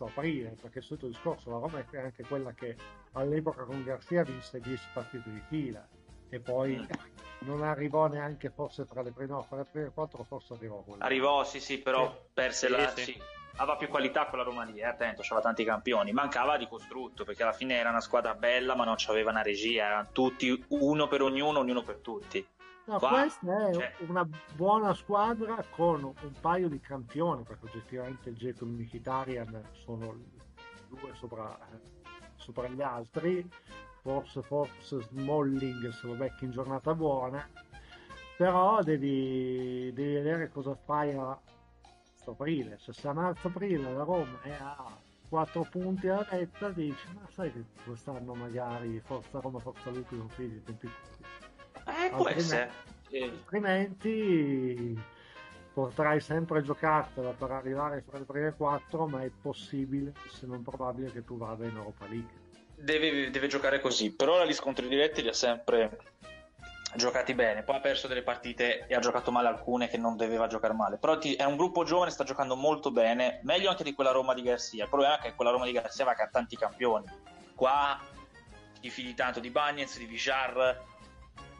a aprile perché il solito discorso la Roma è anche quella che all'epoca con Garcia vinse 10 partite di fila e poi Mm. non arrivò neanche forse tra le prime no, fra le prime quattro forse arrivò quella Arrivò, sì, sì, però Sì. perse Sì, la. sì. sì. Aveva più qualità quella Roma lì, eh, attento, c'aveva tanti campioni. Mancava di costrutto perché alla fine era una squadra bella, ma non c'aveva una regia. Erano tutti uno per ognuno, ognuno per tutti. No, Qua, questa è cioè, una buona squadra con un paio di campioni, perché oggettivamente il Jacob e Mkhitaryan sono due sopra, sopra gli altri, forse, forse Smalling se lo becchi in giornata buona, però devi, devi vedere cosa fai a aprile. Se a marzo aprile la Roma è a 4 punti alla retta, dici, ma sai che quest'anno magari Forza Roma, Forza Lupi sono finiti i tempi. Eh, può Altrimenti- essere. Sì. altrimenti potrai sempre giocartela per arrivare fra le prime quattro, ma è possibile, se non probabile, che tu vada in Europa League. Deve, deve giocare così. Per ora gli scontri diretti li ha sempre giocati bene. Poi ha perso delle partite e ha giocato male alcune che non doveva giocare male. Però ti- è un gruppo giovane, sta giocando molto bene. Meglio anche di quella Roma di Garcia. Il problema è che quella Roma di Garcia va che ha tanti campioni. Qua ti fidi tanto di Bagnez, di Vijar,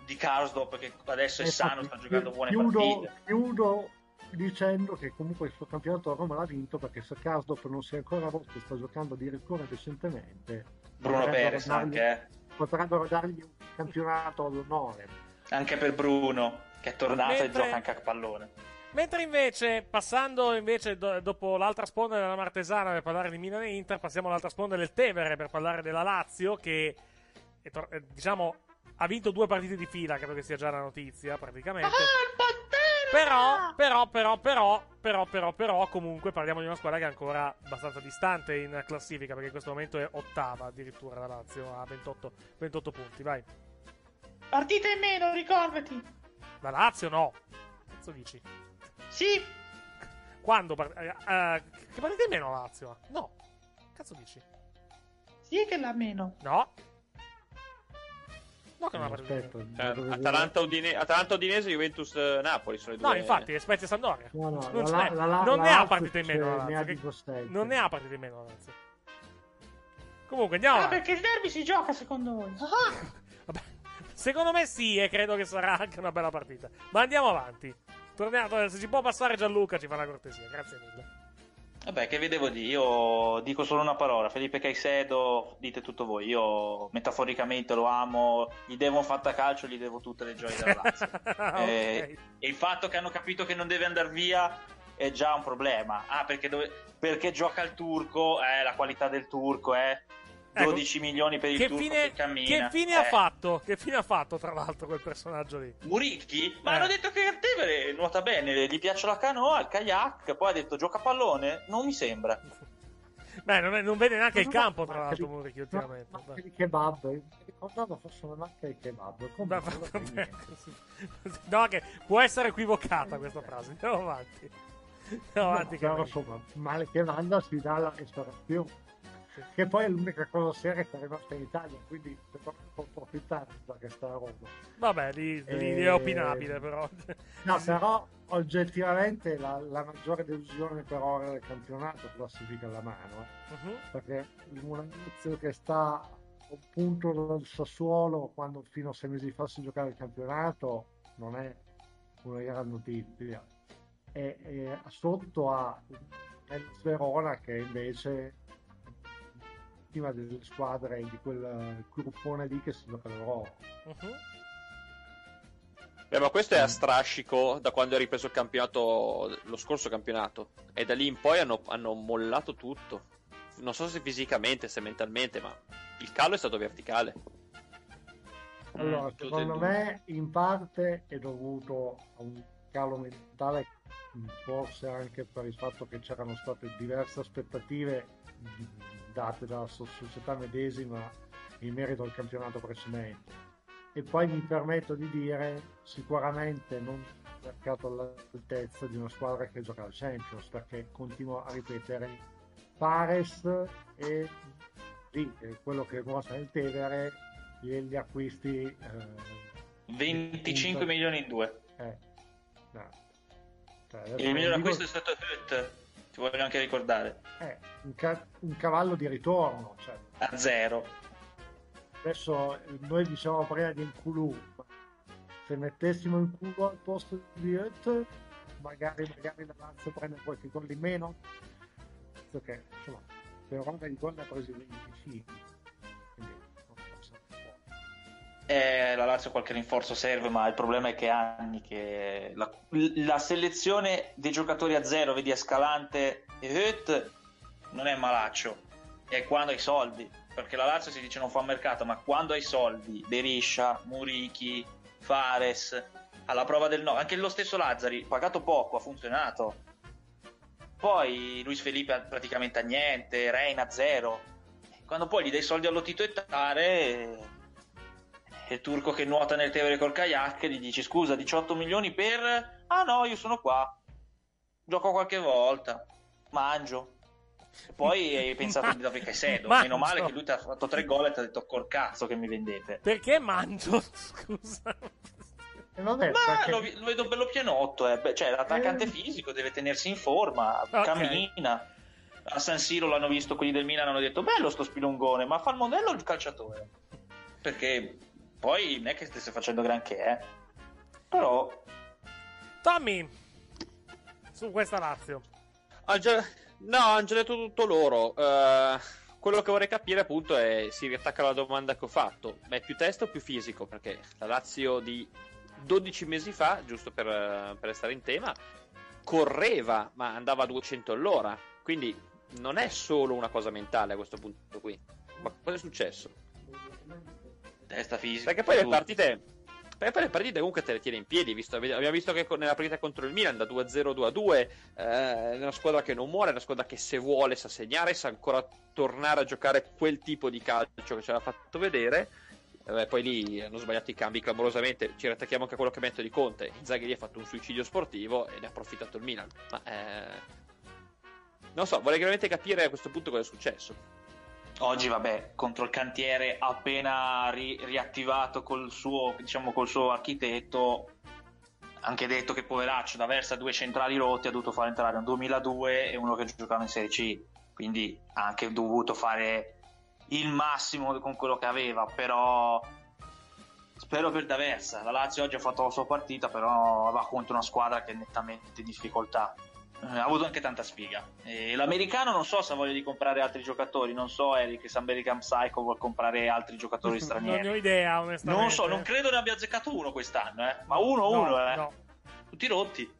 di Karsdorp che adesso è sano, sta giocando buone chiudo, partite. chiudo dicendo che comunque il suo campionato la Roma l'ha vinto perché se Karsdorp non si è ancora rotto e sta giocando addirittura decentemente Bruno Perez dargli- anche, eh. potrebbero dargli un campionato all'onore Anche per Bruno, che è tornato e Mentre- gioca anche a pallone. Mentre invece, passando invece do- dopo l'altra sponda della Martesana per parlare di Milan e Inter, passiamo all'altra sponda del Tevere per parlare della Lazio che è eh, diciamo ha vinto due partite di fila, credo che sia già la notizia praticamente. Però, però, però, però, però, però, però, comunque parliamo di una squadra che è ancora abbastanza distante in classifica perché in questo momento è ottava addirittura la Lazio a 28, 28 punti, vai. Partite in meno, ricordati. La Lazio no. Cazzo dici? Sì. Quando? par- eh, che partite in meno la Lazio? ha? No. Cazzo dici? Sì che l'ha meno. No. No che non ha in aspetta. Cioè, Atalanta, Udine- Atalanta Udinese, Juventus eh, Napoli sono le due. No, infatti, Spezia e Sampdoria. No, no, non la- la- la- la ne ha partite in meno la ne ha. Non ne ha partite in meno la Lazio. Comunque, andiamo Ah, perché il derby si gioca secondo voi? (laughs) Ah. Secondo me sì, e credo che sarà anche una bella partita. Ma andiamo avanti. Torniamo, se ci può passare Gianluca, ci fa una cortesia. Grazie mille. Vabbè, che vi devo dire? Io dico solo una parola. Felipe Caicedo, dite tutto voi. Io metaforicamente lo amo. Gli devo un calcio, gli devo tutte le gioie della (laughs) Lazio. Eh, E il fatto che hanno capito che non deve andare via è già un problema. Ah, perché, dove- perché gioca il turco? Eh, la qualità del turco, eh. 12 milioni per il Ecco, Che turco fine, che cammina. che fine ha Eh. fatto? Che fine ha fatto, tra l'altro, quel personaggio lì? Muricchi? Ma Eh. hanno detto che il Tevere nuota bene, gli piace la canoa, il kayak, poi ha detto gioca a pallone? Non mi sembra. (laughs) Beh, non, è- non vede neanche il No, campo, tra l'altro, no, ultimamente. ma di kebab mi ricordavo fosse una marca di kebab (laughs) niente. così. No, che può essere equivocata questa frase. Andiamo avanti. Andiamo No, avanti. però, che- insomma, male che vada si dà alla ristorazione che poi è l'unica cosa seria che è rimasta in Italia quindi me può approfittare da questa roba Vabbè, lì, lì è opinabile, però. no però oggettivamente la, la maggiore delusione per ora del campionato classifica alla mano eh. Mhm. perché un inizio che sta a un punto dal Sassuolo quando fino a sei mesi fa si giocava il campionato non è una gran notizia e, e sotto a il Verona che invece l'ultima delle squadre di quel gruppone lì che si gioca l'Europa Mhm. Beh, ma questo è a strascico da quando è ripreso il campionato, lo scorso campionato. E da lì in poi hanno, hanno mollato tutto. Non so se fisicamente, se mentalmente, ma il calo è stato verticale. Allora, Mm, secondo me in parte è dovuto a un calo mentale, forse anche per il fatto che c'erano state diverse aspettative date dalla so- società medesima in merito al campionato precedente. E poi mi permetto di dire, sicuramente non mercato all'altezza di una squadra che gioca al Champions, perché continuo a ripetere, Pares e è quello che mostra il Tevere, gli, acquisti... eh, 25 appunto- milioni in due. eh, no. Cioè, adesso Il miglior non dico- acquisto è stato Hut, ti voglio anche ricordare. eh, un, ca- un cavallo di ritorno. Cioè, A zero. adesso eh, noi dicevamo prima di Nkulu, ma se mettessimo Nkulu al posto di Hut, magari, magari la Lazio prende qualche gol in meno. Visto che insomma, per ronda di gol ne ha presi 25. Eh, la Lazio qualche rinforzo serve, ma il problema è che anni che la, la selezione dei giocatori a zero, vedi Escalante e Hut, non è malaccio, è quando hai soldi, perché la Lazio si dice non fa mercato, ma quando hai soldi, Beriscia, Murichi, Fares, alla prova del no, anche lo stesso Lazzari, pagato poco, ha funzionato. Poi Luis Felipe praticamente a niente, Reina a zero. Quando poi gli dai soldi allo Tito e Tare, e il turco che nuota nel Tevere col kayak gli dici scusa 18 milioni per ah no io sono qua gioco qualche volta mangio e poi (laughs) hai pensato di dare Caicedo Mangio. meno male che lui ti ha fatto tre gol e ti ha detto col cazzo che mi vendete Perché mangio? (laughs) Scusa. ma lo, lo vedo bello pienotto eh. Cioè l'attaccante fisico deve tenersi in forma Ok. cammina a San Siro l'hanno visto quelli del Milan hanno detto bello sto spilungone ma fa il modello il calciatore perché poi non è che stesse facendo granché eh. però Tommy, su questa Lazio. Angel- No, hanno già detto tutto loro. Eh, quello che vorrei capire, appunto, è si riattacca alla domanda che ho fatto: ma è più testo o più fisico? Perché la Lazio di 12 mesi fa, giusto per, per restare in tema, correva, ma andava a 200 all'ora. Quindi non è solo una cosa mentale a questo punto qui. Ma cosa è successo? Testa fisica Perché poi le partite. Perché poi le partite comunque te le tiene in piedi. Visto, abbiamo visto che nella partita contro il Milan da 2-0 2-2 eh, è una squadra che non muore, è una squadra che se vuole sa segnare, sa ancora tornare a giocare quel tipo di calcio che ci aveva fatto vedere. Eh, poi lì hanno sbagliato i cambi clamorosamente. Ci riattacchiamo anche a quello che metto di Conte. Inzaghi lì ha fatto un suicidio sportivo e ne ha approfittato il Milan. Ma eh, non so, vorrei veramente capire a questo punto cosa è successo. Oggi, vabbè, contro il cantiere appena ri- riattivato col suo, diciamo, col suo architetto, anche detto che poveraccio da Versa due centrali rotti ha dovuto far entrare un 2002 e uno che giocava in Serie C, quindi ha anche dovuto fare il massimo con quello che aveva, però spero per D'Aversa. La Lazio oggi ha fatto la sua partita, però va contro una squadra che è nettamente in difficoltà. Eh, Ha avuto anche tanta sfiga. E l'americano non so se ha voglia di comprare altri giocatori. Non so, Eric, se American Psycho vuol comprare altri giocatori (laughs) Non stranieri. ne ho idea, onestamente. Non so, non credo ne abbia azzeccato uno quest'anno, eh. Ma uno, No, uno, eh. no. Tutti rotti.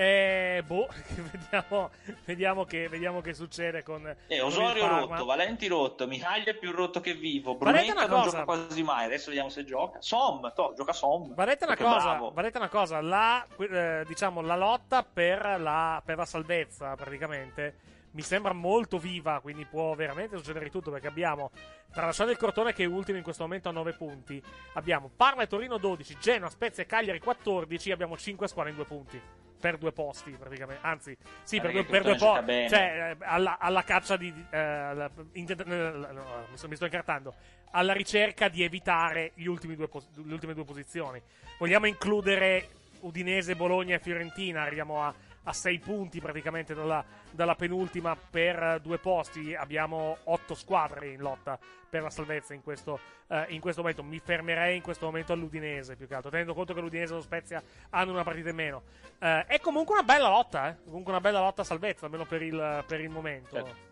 Eh, boh, (laughs) vediamo, vediamo, che, vediamo che succede con. E con il Osorio Parma. rotto, Valenti rotto, Mihaglia è più rotto che vivo. Brunetta non cosa. gioca quasi mai. Adesso vediamo se gioca. Som, to, gioca Som. Va detta una cosa, bravo. va detta una cosa, la, eh, diciamo, la lotta per la, per la salvezza praticamente mi sembra molto viva, quindi può veramente succedere di tutto perché abbiamo, tralasciando il Crotone che è ultimo in questo momento a 9 punti, abbiamo Parma e Torino 12, Genoa, Spezia e Cagliari 14, abbiamo 5 squadre in due punti. Per due posti, praticamente. Anzi, sì, per due, per due posti. Cioè, eh, alla, alla caccia di. eh, alla- intent- eh, no, mi sto- mi sto incartando. Alla ricerca di evitare gli ultimi due le ultime due posizioni. Vogliamo includere Udinese, Bologna e Fiorentina. Arriviamo a, a sei punti praticamente dalla, dalla penultima per eh, due posti. Abbiamo otto squadre in lotta per la salvezza in questo, eh, in questo momento. Mi fermerei in questo momento all'Udinese più che altro, tenendo conto che l'Udinese e lo Spezia hanno una partita in meno. Eh, è comunque una bella lotta, eh? Comunque una bella lotta a salvezza, almeno per il, per il momento.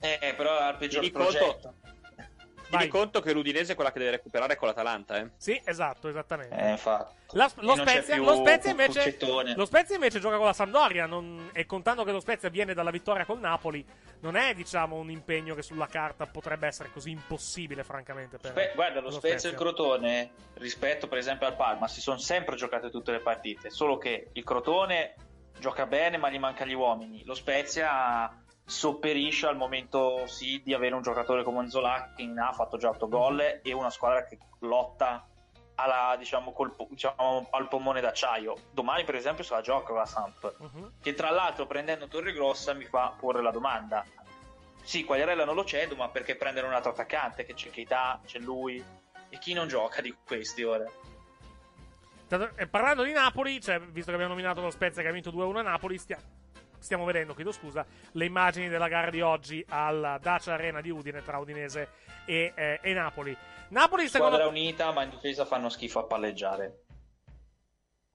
Eh, però ha il peggior conto- progetto. Tieni conto che l'Udinese è quella che deve recuperare con l'Atalanta, eh? Sì, esatto, esattamente. Eh. La- lo, Spezia, lo Spezia invece, lo Spezia invece gioca con la Sampdoria non- e contando che lo Spezia viene dalla vittoria col Napoli, non è diciamo un impegno che sulla carta potrebbe essere così impossibile, francamente. Per, Spe- guarda, lo per Spezia e il Crotone, rispetto per esempio al Parma, si sono sempre giocate tutte le partite, solo che il Crotone gioca bene ma gli manca gli uomini. Lo Spezia sopperisce al momento sì di avere un giocatore come Anzola che ha fatto già 8 gol e una squadra che lotta alla, diciamo, col, diciamo, al polmone d'acciaio. Domani per esempio se la gioca la Samp, che tra l'altro prendendo Torregrossa mi fa porre la domanda. Sì, Quagliarella non lo cedo, ma perché prendere un altro attaccante? Che c'è Keita, c'è lui. E chi non gioca di questi ora? E parlando di Napoli, cioè, visto che abbiamo nominato lo Spezia che ha vinto 2-1 a Napoli, stia- stiamo vedendo, chiedo scusa, le immagini della gara di oggi alla Dacia Arena di Udine tra Udinese e, eh, e Napoli. Napoli, secondo Squadra unita, ma in difesa fanno schifo a palleggiare.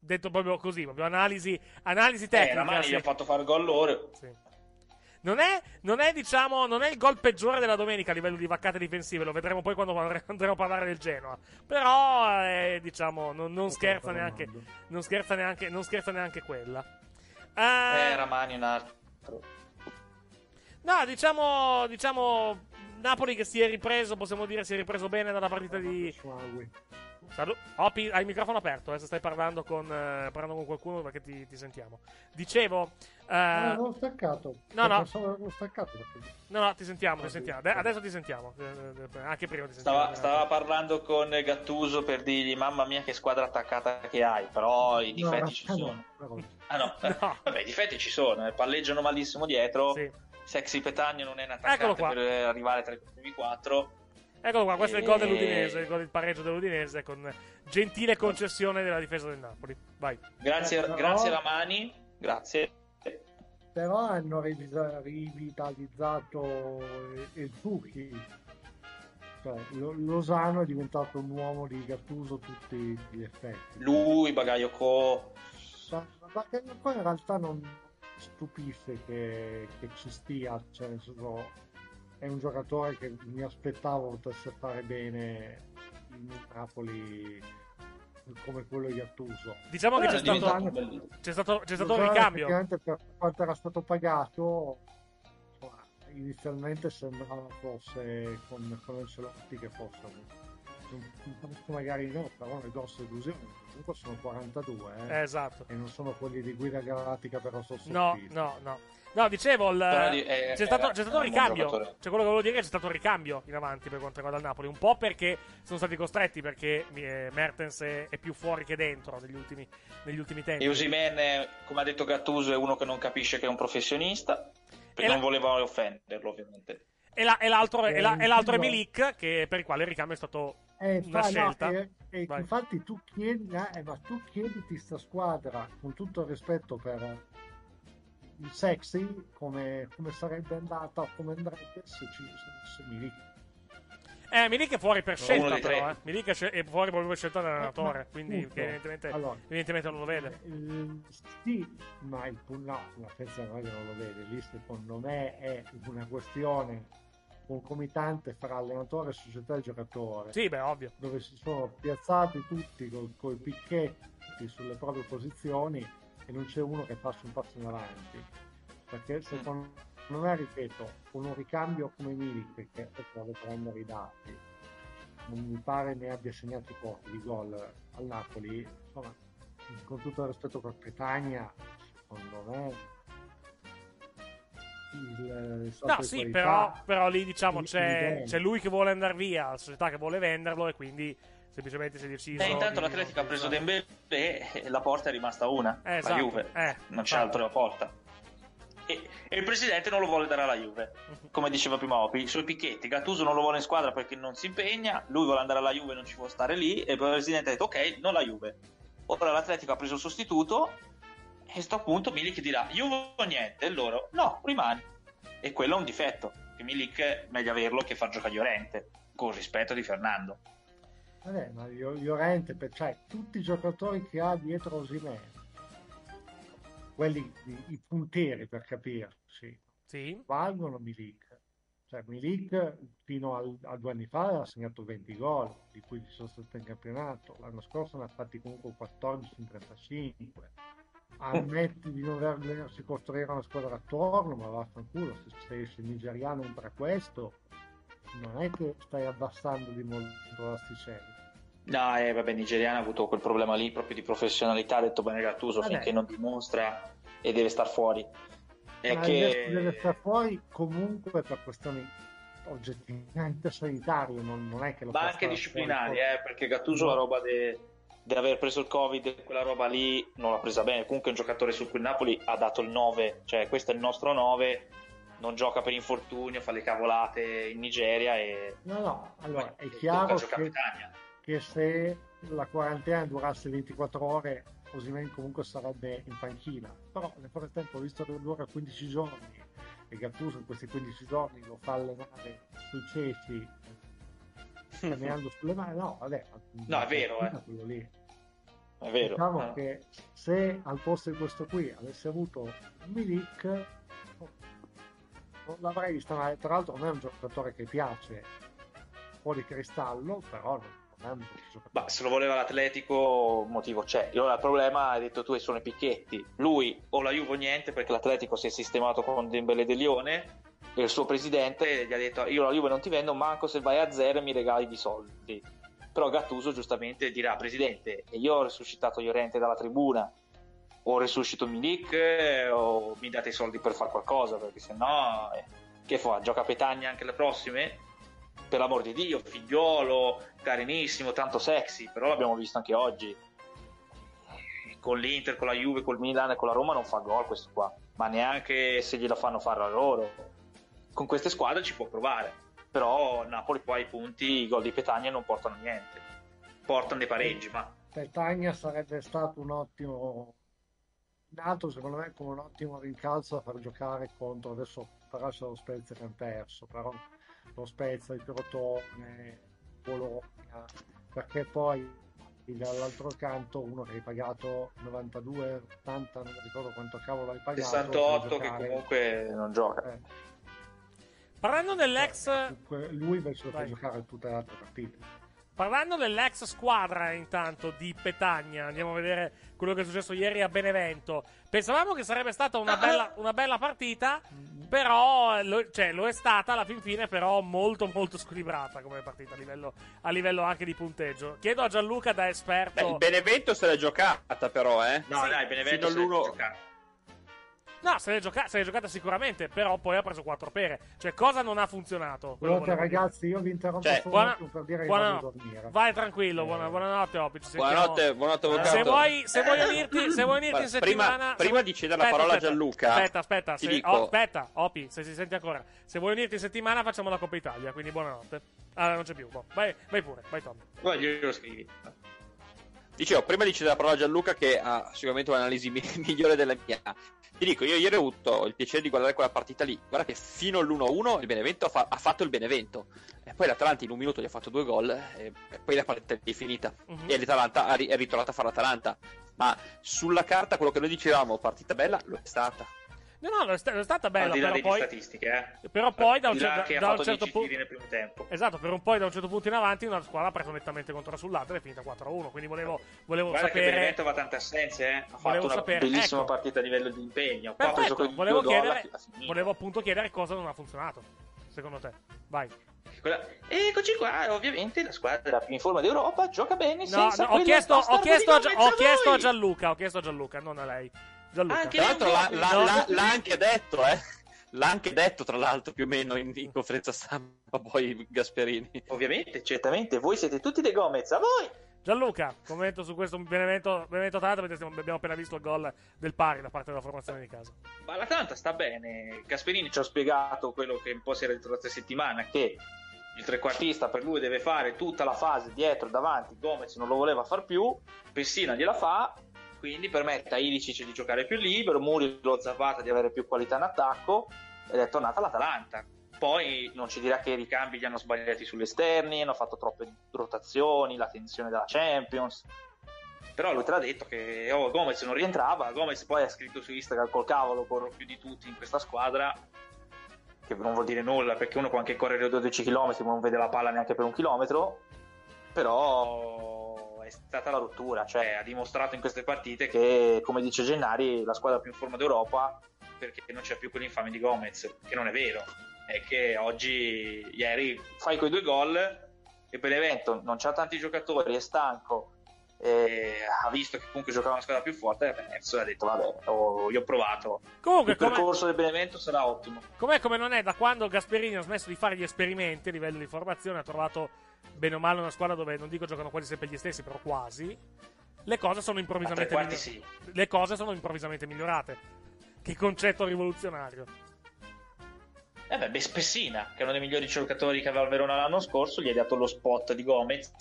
detto proprio così, proprio analisi, analisi Eh, tecnica. Ramani sì. gli ha fatto fare gol loro. Non è, non è, diciamo, non è il gol peggiore della domenica a livello di vaccate difensive, lo vedremo poi quando andre- andremo a parlare del Genoa. Però, eh, diciamo, non, non scherza neanche, non scherza neanche, non scherza neanche quella. Eh, Ramani un altro. No, diciamo, diciamo, Napoli che si è ripreso, possiamo dire, si è ripreso bene dalla partita di... Salu- Opi, hai il microfono aperto, eh, se stai parlando con, eh, parlando con qualcuno perché ti, ti sentiamo. Dicevo... eh, Ah, l'ho staccato. no, no. L'avevo staccato. perché- No, no, ti sentiamo, ti sentiamo. Ade- Adesso ti sentiamo. Eh, eh, Anche prima ti sentiamo. Stava, stava parlando con Gattuso per dirgli mamma mia che squadra attaccata che hai, però i No, difetti ci ah, no, sono. però- Ah (laughs) no, vabbè i difetti ci sono, eh, palleggiano malissimo dietro, Sexy Petagno non è un Eccolo attaccante qua. per eh, arrivare tra i primi quattro. Eccolo qua, questo è il gol dell'Udinese, il gol del pareggio dell'Udinese con gentile concessione della difesa del Napoli. Vai. Grazie, Però- grazie Ramani, grazie. Però hanno rivitalizzato il Zucchi. Cioè, Lo- Lozano è diventato un uomo di Gattuso a tutti gli effetti. Lui, Bagayoko, Ma ma poi in realtà non stupisce che, che ci stia, cioè nel senso è un giocatore che mi aspettavo potesse fare bene in un Napoli come quello di Gattuso. Diciamo che Eh, c'è stato, c'è stato, c'è stato un ricambio. per quanto era stato pagato insomma, inizialmente sembrava fosse con, con Ancelotti che fosse un- un- magari no però le grosse illusioni comunque sono 42 eh, esatto. e non sono quelli di guida galattica per la No, no, no. No, dicevo, il- eh, c'è stato, c'è stato un ricambio. Cioè, quello che volevo dire è che c'è stato un ricambio in avanti per quanto riguarda il Napoli. Un po' perché sono stati costretti, perché eh, Mertens è, è più fuori che dentro negli ultimi, negli ultimi tempi. e Usimen, come ha detto Gattuso, è uno che non capisce che è un professionista, perché la- non voleva offenderlo ovviamente. E, la- e l'altro, e la- e l'altro è. Milik, che- per il quale il ricambio è stato Eh, una fa- no, scelta. e- e Vai. infatti tu chiedi, eh, ma tu chiediti sta squadra con tutto il rispetto per il sexy come, come sarebbe andata o come andrebbe se ci se, se mi Eh, Milik è fuori per scelta, però. Eh. Milik è, fuori proprio per scelta dell'allenatore. ma quindi, evidentemente, Allora. evidentemente non lo vede. Eh, sì, ma il no, la Fezza non lo vede, lì secondo me è una questione concomitante fra allenatore, società e giocatore. Sì, beh, ovvio. Dove si sono piazzati tutti con i picchetti sulle proprie posizioni e non c'è uno che faccia un passo in avanti. Perché secondo me, ripeto, con un ricambio come Milik, che deve prendere i dati, non mi pare ne abbia segnati pochi di gol al Napoli, insomma, con tutto il rispetto per Petagna, secondo me il, salto No, sì, qualità- però, però lì diciamo c'è, c'è lui che vuole andare via, la società che vuole venderlo e quindi semplicemente si è deciso. E intanto di- l'Atletico ha preso Dembélé e la porta è rimasta una, Eh, la esatto. Juve. Eh, non c'è altra porta. E, e il presidente non lo vuole dare alla Juve, (laughs) come diceva prima Opi, i suoi picchetti. Gattuso non lo vuole in squadra perché non si impegna, lui vuole andare alla Juve, non ci può stare lì, e il presidente ha detto ok, non la Juve. Ora l'Atletico ha preso il sostituto e a sto punto Milik dirà Juve o niente, e loro no, rimani. E quello è un difetto, che Milik meglio averlo che far giocare Llorente, con rispetto di Fernando. Vabbè, ma Llorente, cioè tutti i giocatori che ha dietro Osimhen, quelli i puntieri per capirci, Sì. valgono Milik. Cioè Milik fino al- a due anni fa ha segnato 20 gol, di cui 17 in campionato. L'anno scorso ne ha fatti comunque 14 in 35. Ammetti di non aver- volersi costruire una squadra attorno, ma vaffanculo, se, se, se il nigeriano entra questo, non è che stai abbassando di molto l'asticella. No, eh, vabbè, Nigeriano ha avuto quel problema lì proprio di professionalità, ha detto bene Gattuso, Vabbè. finché non dimostra e deve star fuori. È Ma che... deve, stare fuori comunque per questioni oggettivamente sanitarie, non, non è che lo Ma anche disciplinari, eh, perché Gattuso la roba di aver preso il Covid, quella roba lì non l'ha presa bene. Comunque è un giocatore su cui il Napoli ha dato il 9, cioè questo è il nostro 9, non gioca per infortunio, fa le cavolate in Nigeria e No, no, allora è chiaro che che se la quarantena durasse 24 ore Osimhen comunque sarebbe in panchina però nel frattempo visto che dura 15 giorni e Gattuso in questi 15 giorni lo fa allenare sui ceci camminando (laughs) sulle mani no vabbè No, è vero, eh. quello lì È vero. diciamo eh. che se al posto di questo qui avesse avuto Milik l'avrei vista male tra l'altro non è un giocatore che piace di cristallo però non è un giocatore Ma se lo voleva l'Atletico, motivo c'è. Io il problema, hai detto tu, sono i picchetti. Lui o la Juve niente, perché l'Atletico si è sistemato con Dembele De Lione e il suo presidente gli ha detto io la Juve non ti vendo, manco se vai a zero e mi regali di soldi. Però Gattuso giustamente dirà, presidente, e io ho risuscitato Llorente dalla tribuna, o resuscito Milik eh, o mi date i soldi per fare qualcosa, perché sennò eh, che fa? Gioca Petagna anche le prossime? Per l'amor di Dio, figliolo, carinissimo, tanto sexy, però l'abbiamo visto anche oggi. Con l'Inter, con la Juve, col Milan e con la Roma non fa gol questo qua, ma neanche se glielo fanno fare a loro. Con queste squadre ci può provare, però Napoli poi i punti, i gol di Petagna non portano niente, portano dei pareggi, ma Petagna sarebbe stato un ottimo nato secondo me come un ottimo rincalzo da far giocare contro adesso però c'è lo Spezia che hanno perso però lo Spezia, il Crotone Bologna perché poi dall'altro canto uno che hai pagato 92 80 non mi ricordo quanto cavolo hai pagato 68 per che comunque non gioca. Parlando dell'ex, lui invece lo fa giocare tutte le altre partite parlando dell'ex squadra intanto di Petagna, andiamo a vedere quello che è successo ieri a Benevento. Pensavamo che sarebbe stata una bella, una bella partita, però lo, cioè, lo è stata alla fin fine, però molto molto squilibrata come partita a livello, a livello anche di punteggio. Chiedo a Gianluca da Beh, esperto. il Benevento se l'è giocata però, eh. No, dai, Benevento Fino se l'è all'uno- giocata. No, se l'è, gioca- se l'è giocata sicuramente, però poi ha preso quattro pere. Cioè, cosa non ha funzionato? Buonanotte dire. ragazzi io vi interrompo Cioè, solo buona- per dire che buona- vado a dormire Vai tranquillo, buona- buonanotte Opic. Buonanotte, buonanotte, avvocato. Se vuoi, se vuoi unirti, se vuoi unirti in prima- settimana... prima se- di cedere la parola a Gianluca, Aspetta, aspetta, ti se- dico- oh, aspetta, Opi, se si sente ancora. Se vuoi unirti in settimana facciamo la Coppa Italia, quindi buonanotte. Ah, non c'è più. boh. Vai, vai pure, vai Tom. Poi glielo scrivi. Dicevo, prima di cedere la parola a Gianluca che ha sicuramente un'analisi mi- (laughs) migliore della mia. Ti dico, io ieri ho avuto il piacere di guardare quella partita lì. Guarda che fino all'1-1 il Benevento ha, fa- ha fatto il Benevento. E poi l'Atalanta in un minuto gli ha fatto due gol e, e poi la partita è finita. Mhm. E l'Atalanta è ritornata a fare l'Atalanta. Ma sulla carta quello che noi dicevamo, partita bella, lo è stata. No, no, è, sta- è stata bella, Al di là però poi... statistiche, eh. Però poi da un, cer- che da un certo 10 punto... nel primo tempo. Esatto, per un poi da un certo punto in avanti una squadra ha preso nettamente controllo sull'altra ed è finita 4-1, quindi volevo, volevo Guarda che sapere... Benevento aveva tante assenze, eh. ha Volevo fatto una sapere, bellissima ecco. partita a livello di impegno. Preso Perfetto, quei volevo chiedere, volevo appunto chiedere cosa non ha funzionato, secondo te. Vai. Quella- eccoci qua, ovviamente la squadra più in forma d'Europa gioca bene No, no, ho chiesto, ho chiesto, a, ho chiesto a. Gianluca, ho chiesto a Gianluca, non a lei. Gianluca. Anche Tra l'altro l'ha, l'ha- l'ha- l'ha anche detto, eh. L'ha anche detto, tra l'altro, più o meno in, in conferenza stampa poi Gasperini. Ovviamente, certamente, voi siete tutti dei Gomez, a voi! Gianluca, commento su questo Benevento, Benevento Atalanta perché stiamo- abbiamo appena visto il gol del pari da parte della formazione di casa. Ma l'Atalanta sta bene. Gasperini ci ha spiegato quello che un po' si era detto la stessa settimana, che il trequartista per lui deve fare tutta la fase dietro e davanti. Gomez non lo voleva far più, Pessina gliela fa, quindi permette a Ilicic di giocare più libero, Muri lo Zapata di avere più qualità in attacco ed è tornata l'Atalanta. Poi non ci dirà che i ricambi li hanno sbagliati sugli esterni, hanno fatto troppe rotazioni, la tensione della Champions. Però lui te l'ha detto che oh, Gomez non rientrava. Gomez poi ha scritto su Instagram col cavolo, corro più di tutti in questa squadra. Che non vuol dire nulla perché uno può anche correre 12 km, ma non vede la palla neanche per un chilometro. Però stata la rottura, cioè ha dimostrato in queste partite che, come dice Gennari, la squadra più in forma d'Europa perché non c'è più quell'infame di Gomez, che non è vero. È che oggi, ieri, fai quei due gol e Benevento non c'ha tanti giocatori, è stanco, e ha visto che comunque giocava una squadra più forte e Benevento ha detto vabbè, ho- io ho provato. Comunque, il come- percorso del Benevento sarà ottimo. Com'è come non è da quando Gasperini ha smesso di fare gli esperimenti a livello di formazione, ha trovato bene o male una squadra dove non dico giocano quasi sempre gli stessi, però quasi. Le cose sono improvvisamente A tre quarti miglior- Le cose sono improvvisamente migliorate. Che concetto rivoluzionario. Eh beh, beh, Spessina, che è uno dei migliori giocatori che aveva il Verona l'anno scorso, gli ha dato lo spot di Gomez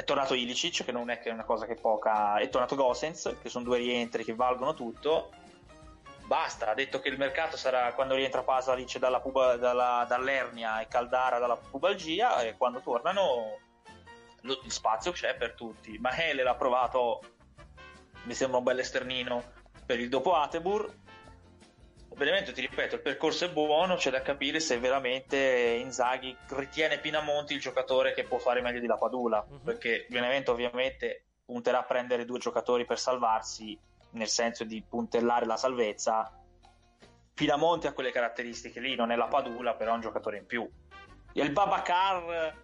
è tornato Ilicic, che non è che è una cosa che poca, è tornato Gosens, che sono due rientri che valgono tutto. Basta, ha detto che il mercato sarà quando rientra Pasalic dalla puba- dalla- dall'ernia e Caldara dalla pubalgia e quando tornano lo- il spazio c'è per tutti. Mahele l'ha provato, mi sembra un bel esternino per il dopo Atebur. Benevento, ti ripeto, il percorso è buono, c'è da capire se veramente Inzaghi ritiene Pinamonti il giocatore che può fare meglio di Lapadula, perché Benevento ovviamente punterà a prendere due giocatori per salvarsi, nel senso di puntellare la salvezza. Pinamonti ha quelle caratteristiche lì, non è Lapadula, però è un giocatore in più. E il Babacar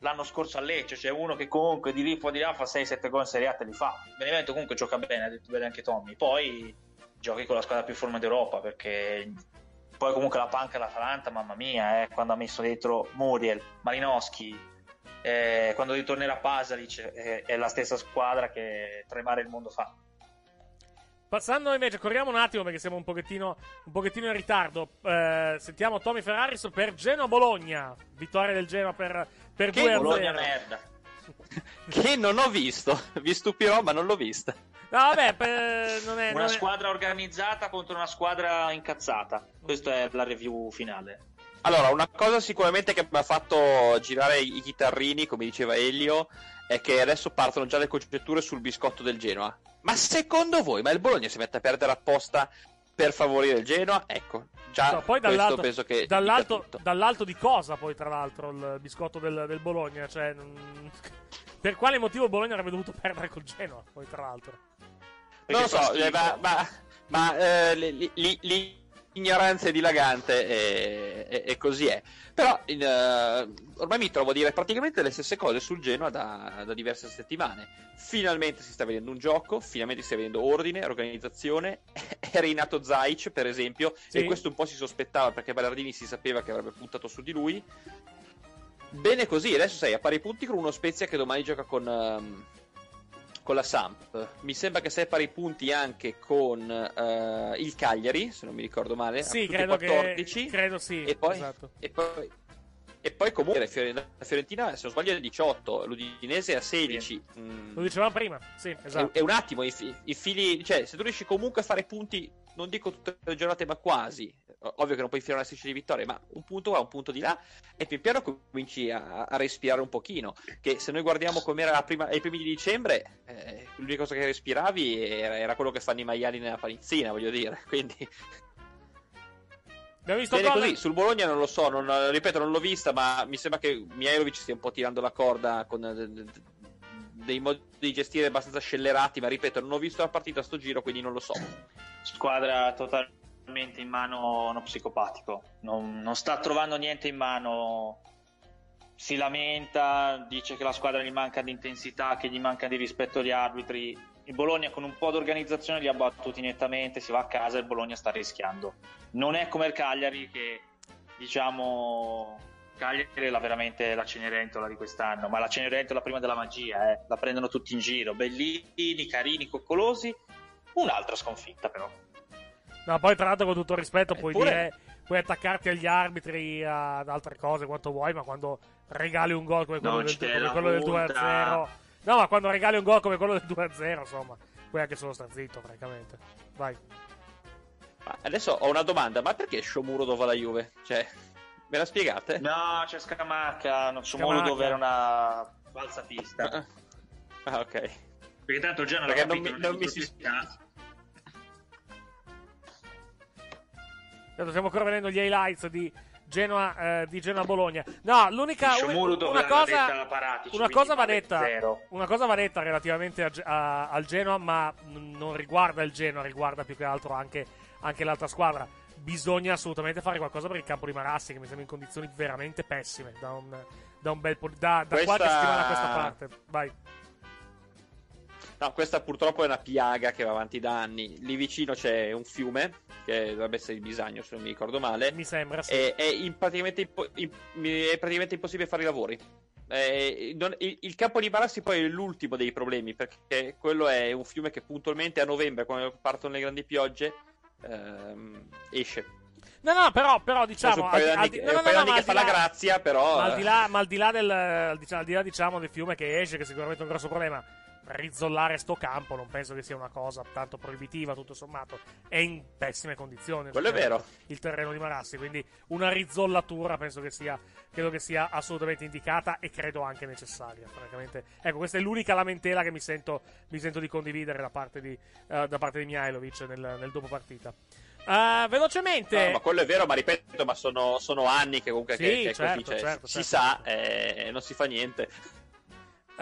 l'anno scorso a Lecce, c'è uno che comunque di lì può di là fa 6-7 gol in Serie A te li fa. Benevento comunque gioca bene, ha detto bene anche Tommy. Poi giochi con la squadra più forma d'Europa perché poi comunque la panca dell'Atalanta, mamma mia, eh, quando ha messo dentro Muriel, Malinowski, eh, quando ritornerà Pasalic eh, è la stessa squadra che tremare il mondo fa. Passando invece, corriamo un attimo perché siamo un pochettino, un pochettino in ritardo. Eh, sentiamo Tommy Ferraris per Genoa-Bologna. Vittoria del Genoa per, per Che 2 a Bologna 0. merda. (laughs) Che non ho visto. Vi stupirò, ma non l'ho vista. No, vabbè, per- non è. Una non è- squadra organizzata contro una squadra incazzata. Questa è la review finale. Allora, una cosa sicuramente che mi ha fatto girare i chitarrini, come diceva Elio, è che adesso partono già le congetture sul biscotto del Genoa. Ma secondo voi, ma il Bologna si mette a perdere apposta per favorire il Genoa? Ecco, già No, poi questo dall'alto, penso che dall'alto, dall'alto di cosa, poi, tra l'altro, il biscotto del, del Bologna? Cioè, non- (laughs) per quale motivo Bologna avrebbe dovuto perdere col Genoa? Poi, tra l'altro, Non lo so, eh, ma, ma- ma, eh, li- l'ignoranza è dilagante e, e- e così è. Però in, eh, ormai mi trovo a dire praticamente le stesse cose sul Genoa da, da diverse settimane. Finalmente si sta vedendo un gioco, finalmente si sta vedendo ordine, organizzazione. (laughs) È rinato Zaic, per esempio, Sì. e questo un po' si sospettava perché Ballardini si sapeva che avrebbe puntato su di lui. Bene così, adesso sei a pari punti con uno Spezia che domani gioca con, ehm, con la Samp. Mi sembra che sei a pari punti anche con eh, il Cagliari, se non mi ricordo male. sì, credo 14. che. Credo sì. E poi, esatto. e poi, e poi comunque la Fiore- la Fiorentina, se non sbaglio, è a 18, l'Udinese è a 16. Mm, Lo dicevamo prima, sì, esatto. è, è un attimo, i, i fili, cioè se tu riesci comunque a fare punti, non dico tutte le giornate, ma quasi. Ovvio che non puoi firmare una striscia di vittorie, ma un punto qua, un punto di là, e pian piano cominci a, a respirare un pochino. Che se noi guardiamo com'era la prima- ai primi di dicembre, eh, l'unica cosa che respiravi era, era quello che fanno i maiali nella panizzina, voglio dire. (laughs) Quindi Abbiamo visto Bene così, sul Bologna non lo so, non- ripeto, non l'ho vista, ma mi sembra che Mihailovic stia un po' tirando la corda con dei modi di gestire abbastanza scellerati, ma ripeto, non ho visto la partita a sto giro, quindi non lo so. Squadra totalmente in mano uno psicopatico. Non, non sta trovando niente in mano. Si lamenta, dice che la squadra gli manca di intensità, che gli manca di rispetto agli arbitri. Il Bologna con un po' di organizzazione li ha battuti nettamente, si va a casa e il Bologna sta rischiando. Non è come il Cagliari che diciamo Cagliari è la, veramente la Cenerentola di quest'anno, ma la Cenerentola prima della magia, eh. la prendono tutti in giro, bellini, carini, coccolosi. Un'altra sconfitta però. No, poi tra l'altro con tutto il rispetto puoi Eppure- dire puoi attaccarti agli arbitri ad altre cose quanto vuoi, ma quando regali un gol come quello, Non del, come la quello del multa. 2-0. No, ma quando regali un gol come quello del 2-0, insomma, puoi anche solo star zitto, francamente. Vai. Adesso ho una domanda, ma perché Shomurodov va alla Juve? Cioè, me la spiegate? No, c'è Scamacca, non so Scamacca. dove era una balza pista. Ah, ok. Perché tanto il Genoa Perché l'ha non capito, mi- non non mi si-. Adesso stiamo ancora vedendo gli highlights di Genoa, eh, di Genoa Bologna. No, l'unica una cosa, Paratici, una cosa va detta, una cosa va detta relativamente a a- al Genoa, ma non riguarda il Genoa, riguarda più che altro anche, anche l'altra squadra. Bisogna assolutamente fare qualcosa per il campo di Marassi, che mi sembra in condizioni veramente pessime da un, da un bel po' da, da Questa- qualche settimana a questa parte. Vai. No, questa purtroppo è una piaga che va avanti da anni. Lì vicino c'è un fiume, che dovrebbe essere il Bisagno, se non mi ricordo male. Mi sembra, sì. E è, in- praticamente, impo- in- è praticamente impossibile fare i lavori. Eh, non- il, il campo di Barassi poi è l'ultimo dei problemi, perché quello è un fiume che puntualmente a novembre, quando partono le grandi piogge, ehm, esce. No, no, però, però Cioè, diciamo. un paio al- d'anni al- che- no, no, no, no, che fa di la là- grazia, però. Ma al di eh. là, ma al di là del, diciamo, al di là, diciamo, del fiume che esce, che sicuramente è un grosso problema. Rizzollare sto campo non penso che sia una cosa tanto proibitiva, tutto sommato. È in pessime condizioni. Quello è vero. Il terreno di Marassi, quindi una rizzollatura penso che sia, credo che sia assolutamente indicata e credo anche necessaria. Francamente, ecco, questa è l'unica lamentela che mi sento, mi sento di condividere da parte di, eh, da parte di Mihailovic nel, nel dopo partita. Eh, velocemente, No, ma quello è vero, ma ripeto, ma sono, sono anni che comunque Sì, che, che certo, così, cioè, certo, si certo. sa e non si fa niente.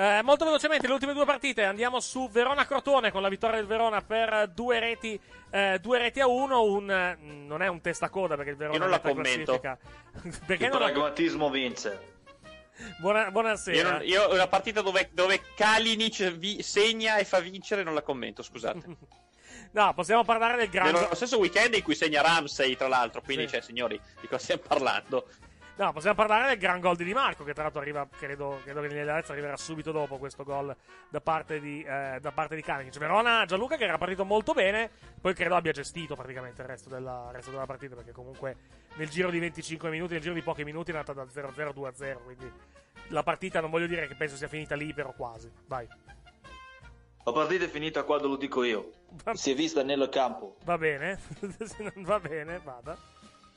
Eh, molto velocemente, le ultime due partite. Andiamo su Verona-Crotone con la vittoria del Verona per due reti, eh, due reti a uno. Un, eh, non è un testacoda perché il Verona Io non la commento. (laughs) perché Il non la... pragmatismo vince. Buona- buonasera. Io, non- io una partita dove, dove Kalinic vi- segna e fa vincere non la commento, scusate. (laughs) No, possiamo parlare del grande. Nello stesso weekend in cui segna Ramsey, tra l'altro, quindi, Sì. cioè, signori, di cosa stiamo parlando? No, possiamo parlare del gran gol di Di Marco, che tra l'altro arriva, credo, credo che nell'Alezza arriverà subito dopo questo gol da parte di, eh, da parte di Kalinic. Verona Gianluca che era partito molto bene, poi credo abbia gestito praticamente il resto della, il resto della partita, perché comunque nel giro di 25 minuti, nel giro di pochi minuti è andata da 0-0 a 2-0, quindi la partita non voglio dire che penso sia finita lì, però quasi. Vai. La partita è finita quando lo dico io. Si è vista nel campo. Va bene, (laughs) va bene, vada.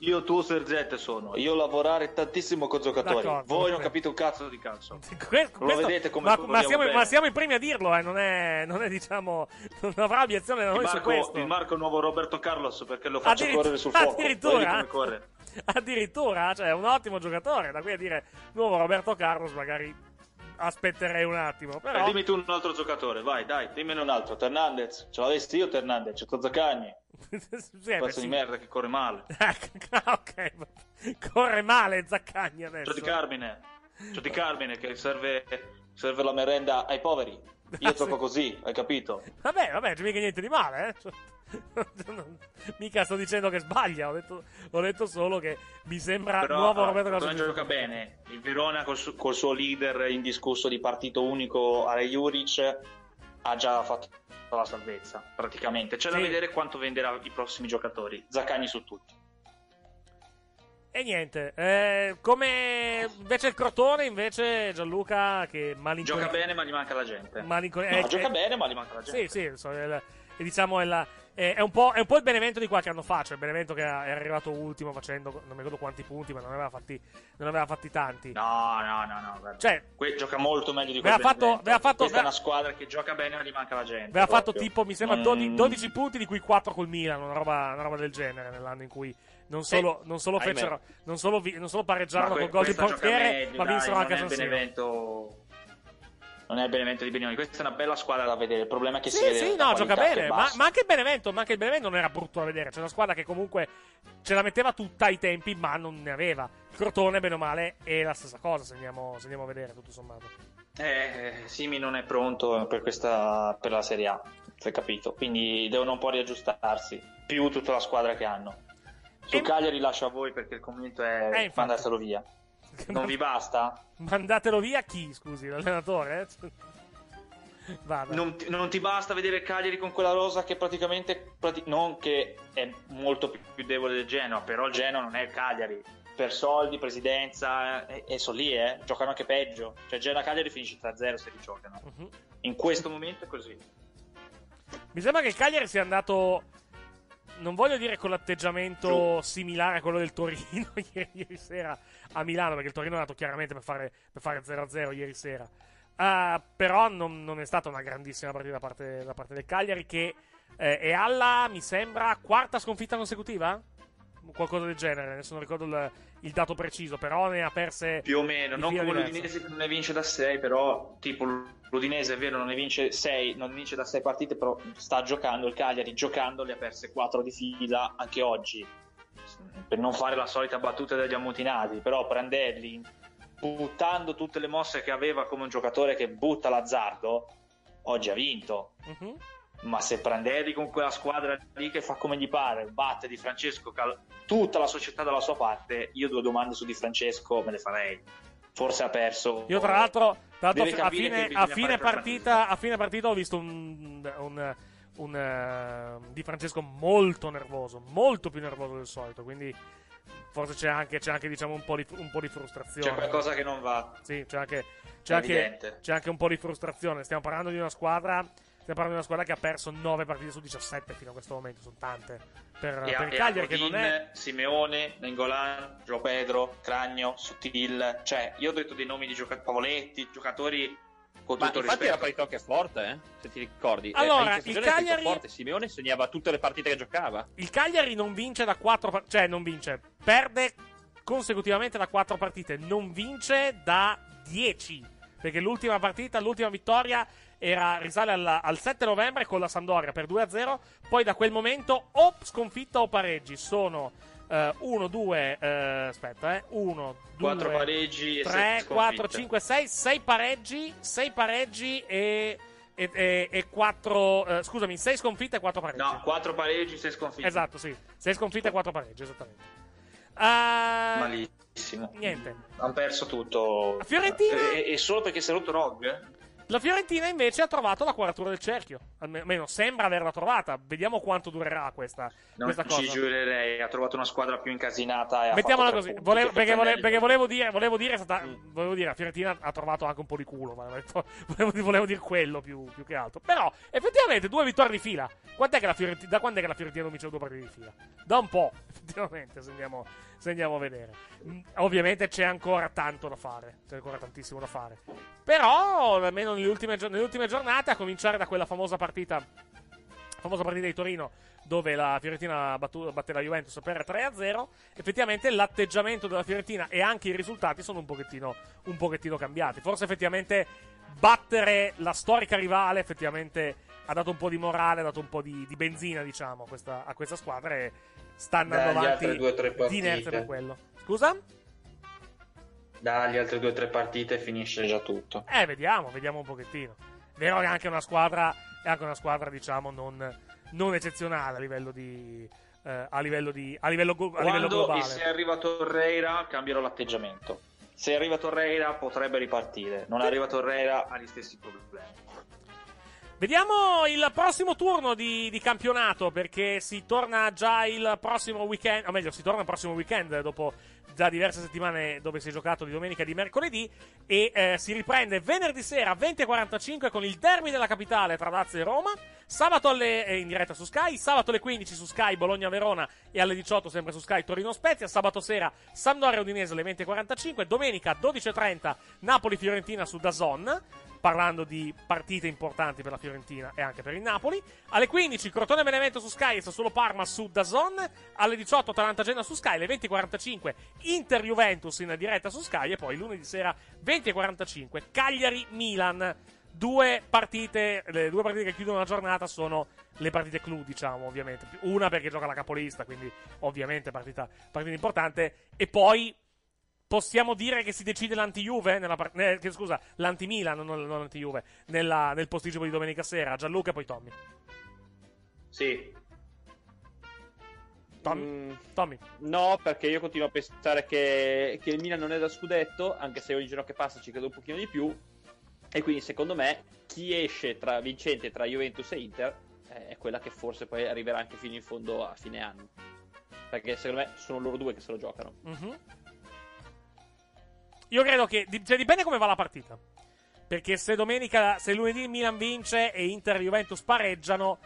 Io tuo Sergente sono. Io lavorare tantissimo con giocatori. D'accordo, Voi non capite un cazzo di calcio. Que- Lo questo- vedete come ma, ma, siamo, ma siamo i primi a dirlo, eh, non è, non è diciamo, non avrà obiezione da noi su Marco, questo. il Marco nuovo Roberto Carlos perché lo faccio Addirittura- correre sul fuoco. Addirittura? (laughs) Addirittura, cioè, è un ottimo giocatore. Da qui a dire nuovo Roberto Carlos, magari aspetterei un attimo. Eh, Però, dimmi tu un altro giocatore, vai, dai, dimmene un altro. Ternandez, ce l'avessi io Ternandez, c'è Zacagni. Sì, Pezzo di merda che corre male. (laughs) Ah, ok, corre male Zaccagni adesso. C'ho di Carmine, c'ho di Carmine che serve, serve la merenda ai poveri. Io Ah, gioco sì. così, hai capito? Vabbè, vabbè, c'è mica niente di male, eh. Cioè, (laughs) mica sto dicendo che sbaglia, ho detto, ho detto solo che mi sembra Però nuovo Roberto Crotone Carlos. gioca bene. Il Verona col, su- col suo leader indiscusso di partito unico Ale Juric ha già fatto la salvezza, praticamente. C'è da Sì. vedere quanto venderà i prossimi giocatori. Zaccagni su tutti. E niente, eh, come invece il Crotone, invece Gianluca che malincon- Gioca bene, ma gli manca la gente. malincon- No, eh, gioca eh, bene, ma gli manca la gente. Sì, sì, so, è e diciamo è, la- è- è un po', è un po' il Benevento di qualche anno fa, cioè il Benevento che è arrivato ultimo facendo, non mi ricordo quanti punti, ma non aveva fatti, non aveva fatti tanti. No, no, no, no. guarda. Cioè, Que- gioca molto meglio di quel fatto- fatto- Questa è aveva- una squadra che gioca bene, ma gli manca la gente. Aveva fatto proprio. tipo, mi sembra, Non- 12, 12 punti, di cui 4 col Milan, una roba, una roba del genere, nell'anno in cui non solo, non solo fecero, non solo, vi- non solo pareggiarono que- col gol di portiere, meglio, ma dai, vinsero anche a San è Siro. Benevento non è il Benevento di Benioni questa è una bella squadra da vedere il problema è che si Sì, vede sì, no, gioca bene. Ma, ma anche il Benevento, ma anche il Benevento non era brutto da vedere. C'è una squadra che comunque ce la metteva tutta ai tempi, ma non ne aveva. Il Crotone, bene o male, è la stessa cosa, se andiamo, se andiamo a vedere, tutto sommato. Eh, Simi non è pronto per questa per la Serie A si è capito quindi devono un po' riaggiustarsi più tutta la squadra che hanno su Cagliari lascio a voi perché il commento è Eh, mandatelo via (laughs) non vi basta? Mandatelo via chi, scusi, l'allenatore? eh? Non ti, non ti basta vedere il Cagliari con quella rosa che praticamente prati- non che è molto più, più debole del Genoa però il Genoa non è il Cagliari per soldi, presidenza e, e sono lì eh giocano anche peggio cioè Genoa-Cagliari finisce 3-0 se li giocano Mhm. in questo momento è così Mi sembra che il Cagliari sia andato. Non voglio dire con l'atteggiamento similare a quello del Torino (laughs) ieri, ieri sera a Milano, perché il Torino è andato chiaramente per fare, per fare 0-0 ieri sera. Ah, però non, non è stata una grandissima partita da parte, da parte del Cagliari, che eh, è alla, mi sembra, quarta sconfitta consecutiva? Qualcosa del genere, adesso non ricordo il, il dato preciso, però ne ha perse più o meno, non come diverse. l'Udinese che non ne vince da 6, però tipo l'Udinese è vero, non ne vince 6, non vince da 6 partite, però sta giocando il Cagliari, giocando le ha perse 4 di fila anche oggi. Per non fare la solita battuta degli ammutinati, però Prandelli buttando tutte le mosse che aveva come un giocatore che butta l'azzardo, oggi ha vinto. Mhm. Ma se Prandelli con quella squadra lì che fa come gli pare, batte Di Francesco, cal- tutta la società dalla sua parte, io due domande su Di Francesco me le farei. Forse ha perso. Io, tra l'altro, tra l'altro, a, fine, a fine partita, a fine partita ho visto un, un- un eh, Di Francesco molto nervoso, molto più nervoso del solito, quindi forse c'è anche, c'è anche diciamo, un, po di, un po' di frustrazione. C'è qualcosa che non va. Sì, c'è anche, c'è, anche, c'è anche un po' di frustrazione. Stiamo parlando di una squadra. Stiamo parlando di una squadra che ha perso 9 partite su 17 fino a questo momento. Sono tante. Per, E, per e Cagliari, che non è. Simeone, Nengolan, Gio Pedro, Cragno, Sottil. Cioè, io ho detto dei nomi di giocatori, Pavoletti, giocatori con Ma tutto il infatti era rispetto. parità che è forte, eh? se ti ricordi. Eh, Allora, il Cagliari- forte. Simeone segnava tutte le partite che giocava. Il Cagliari non vince da 4 cioè non vince, perde consecutivamente da 4 partite, non vince da 10. Perché l'ultima partita, l'ultima vittoria era, risale alla- al 7 novembre con la Sampdoria per 2-0. Poi da quel momento o sconfitta o pareggi. Sono 1, 2, aspetta, eh, 1, 2, Quattro pareggi e 3, sette 4, sconfitte. 5, 6, 6 pareggi, 6 pareggi e, e, e, e 4, scusami, 6 sconfitte e 4 pareggi. No, quattro pareggi, sei sconfitti. Esatto, sì. 6 sconfitte e 4 pareggi, esattamente. Ah, Malissimo. Niente. Hanno perso tutto. Fiorentina? E, e solo perché si è rotto Rog? eh? La Fiorentina invece ha trovato la quadratura del cerchio. Almeno sembra averla trovata. Vediamo quanto durerà questa, Non questa ci cosa. giurerei, ha trovato una squadra più incasinata. E ha Mettiamola fatto così, punti, Volevo- perché, forse è vole- meglio. perché volevo dire, volevo dire, stata- Mm. volevo dire, la Fiorentina ha trovato anche un po' di culo, ma detto- (laughs) volevo, volevo dire quello più, più che altro. Però, effettivamente, due vittorie di fila. Quant'è che la Fiorentina, da quando è che la Fiorentina non vince due partite di fila? Da un po', (laughs) effettivamente, se andiamo, se andiamo a vedere. Mm, Ovviamente c'è ancora tanto da fare, c'è ancora tantissimo da fare. Però, almeno nelle ultime, nelle ultime giornate, a cominciare da quella famosa partita famosa partita di Torino dove la Fiorentina battu- batte la Juventus per 3-0 effettivamente l'atteggiamento della Fiorentina e anche i risultati sono un pochettino, un pochettino cambiati forse effettivamente battere la storica rivale effettivamente ha dato un po' di morale ha dato un po' di, di benzina diciamo questa, a questa squadra e sta andando Dagli avanti due di partite. inerzia per quello scusa? Dagli altre due o tre partite finisce già tutto. Eh, vediamo, vediamo un pochettino. Vero che è anche una squadra, è anche una squadra, diciamo, non, non eccezionale a livello di. eh, a livello di. a livello, go- a livello globale. e se arriva Torreira cambierò l'atteggiamento. Se arriva Torreira potrebbe ripartire. Non arriva Torreira ha gli stessi problemi. Vediamo il prossimo turno di, di campionato perché si torna già il prossimo weekend, o meglio, si torna il prossimo weekend dopo già diverse settimane dove si è giocato di domenica e di mercoledì e eh, si riprende venerdì sera 20.45 con il derby della capitale tra Lazio e Roma, sabato alle, eh, in diretta su Sky, sabato alle 15 su Sky Bologna-Verona e alle 18 sempre su Sky Torino-Spezia, sabato sera Sampdoria-Udinese alle 20.45, domenica 12.30 Napoli-Fiorentina su DAZN parlando di partite importanti per la Fiorentina e anche per il Napoli. Alle 15 Crotone Benevento su Sky e Sassuolo Parma su Dazon. Alle 18 Atalanta Genoa su Sky. Alle 20.45 Inter Juventus in diretta su Sky. E poi lunedì sera 20.45 Cagliari Milan. Due partite, le due partite che chiudono la giornata sono le partite clou, diciamo, ovviamente. Una perché gioca la capolista, quindi ovviamente partita, partita importante. E poi possiamo dire che si decide l'anti-Juve nella par- eh, che, scusa, l'anti-Milan, non, non l'anti-Juve, nella- nel posticipo di domenica sera. Gianluca e poi Tommy. Sì. Tommy? Mm, Tommy. No, perché io continuo a pensare che, che il Milan non è da scudetto, anche se ogni giorno che passa ci credo un pochino di più. E quindi secondo me chi esce tra vincente tra Juventus e Inter eh, è quella che forse poi arriverà anche fino in fondo a fine anno. Perché secondo me sono loro due che se lo giocano. Mhm. Io credo che. Cioè, dipende come va la partita. Perché se domenica, se lunedì il Milan vince e Inter e Juventus pareggiano,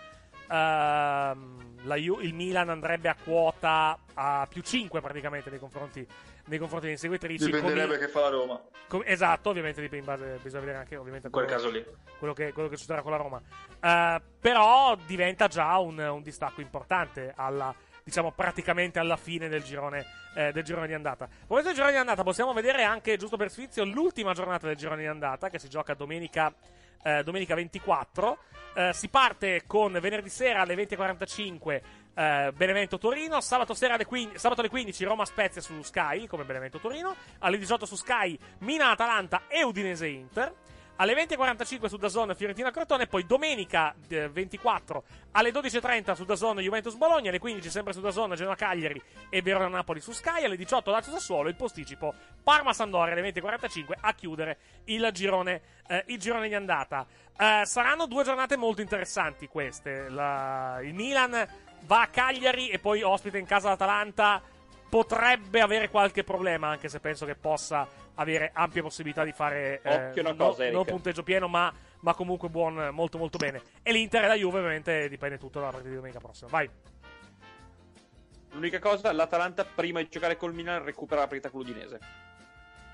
ehm, Ju- il Milan andrebbe a quota a più 5 praticamente nei confronti, nei confronti dei inseguitrici. Dipenderebbe Come- che fa la Roma. Com- esatto, ovviamente dipende in base, bisogna vedere anche ovviamente In quel quello- caso lì. Quello che, quello che succederà con la Roma. Eh, però diventa già un, un distacco importante alla, diciamo praticamente alla fine del girone, eh, del girone di andata. A proposito del girone di andata, possiamo vedere anche, giusto per sfizio, l'ultima giornata del girone di andata che si gioca domenica, eh, domenica 24. Eh, si parte con venerdì sera alle 20.45 eh, Benevento Torino, sabato, alle 15, sabato alle 15 Roma Spezia su Sky come Benevento Torino, alle 18 su Sky Mina Atalanta e Udinese Inter. Alle 20.45 su Dazon Fiorentina Crotone, poi domenica eh, 24 alle 12.30 su Dazon Juventus Bologna, alle 15 sempre su Dazon Genoa Cagliari e Verona Napoli su Sky, alle 18 Lazio Sassuolo, il posticipo Parma Sandoria alle 20.45 a chiudere il girone, eh, il girone di andata. Eh, saranno due giornate molto interessanti queste. La- il Milan va a Cagliari e poi ospita in casa l'Atalanta. Potrebbe avere qualche problema, anche se penso che possa avere ampie possibilità di fare eh, Occhio una no- cosa, Eric. non punteggio pieno, ma, ma comunque buon, molto molto bene. E l'Inter e la Juve, ovviamente, dipende tutto dalla partita di domenica prossima. Vai. L'unica cosa, l'Atalanta prima di giocare col Milan recupera la partita con l'Udinese.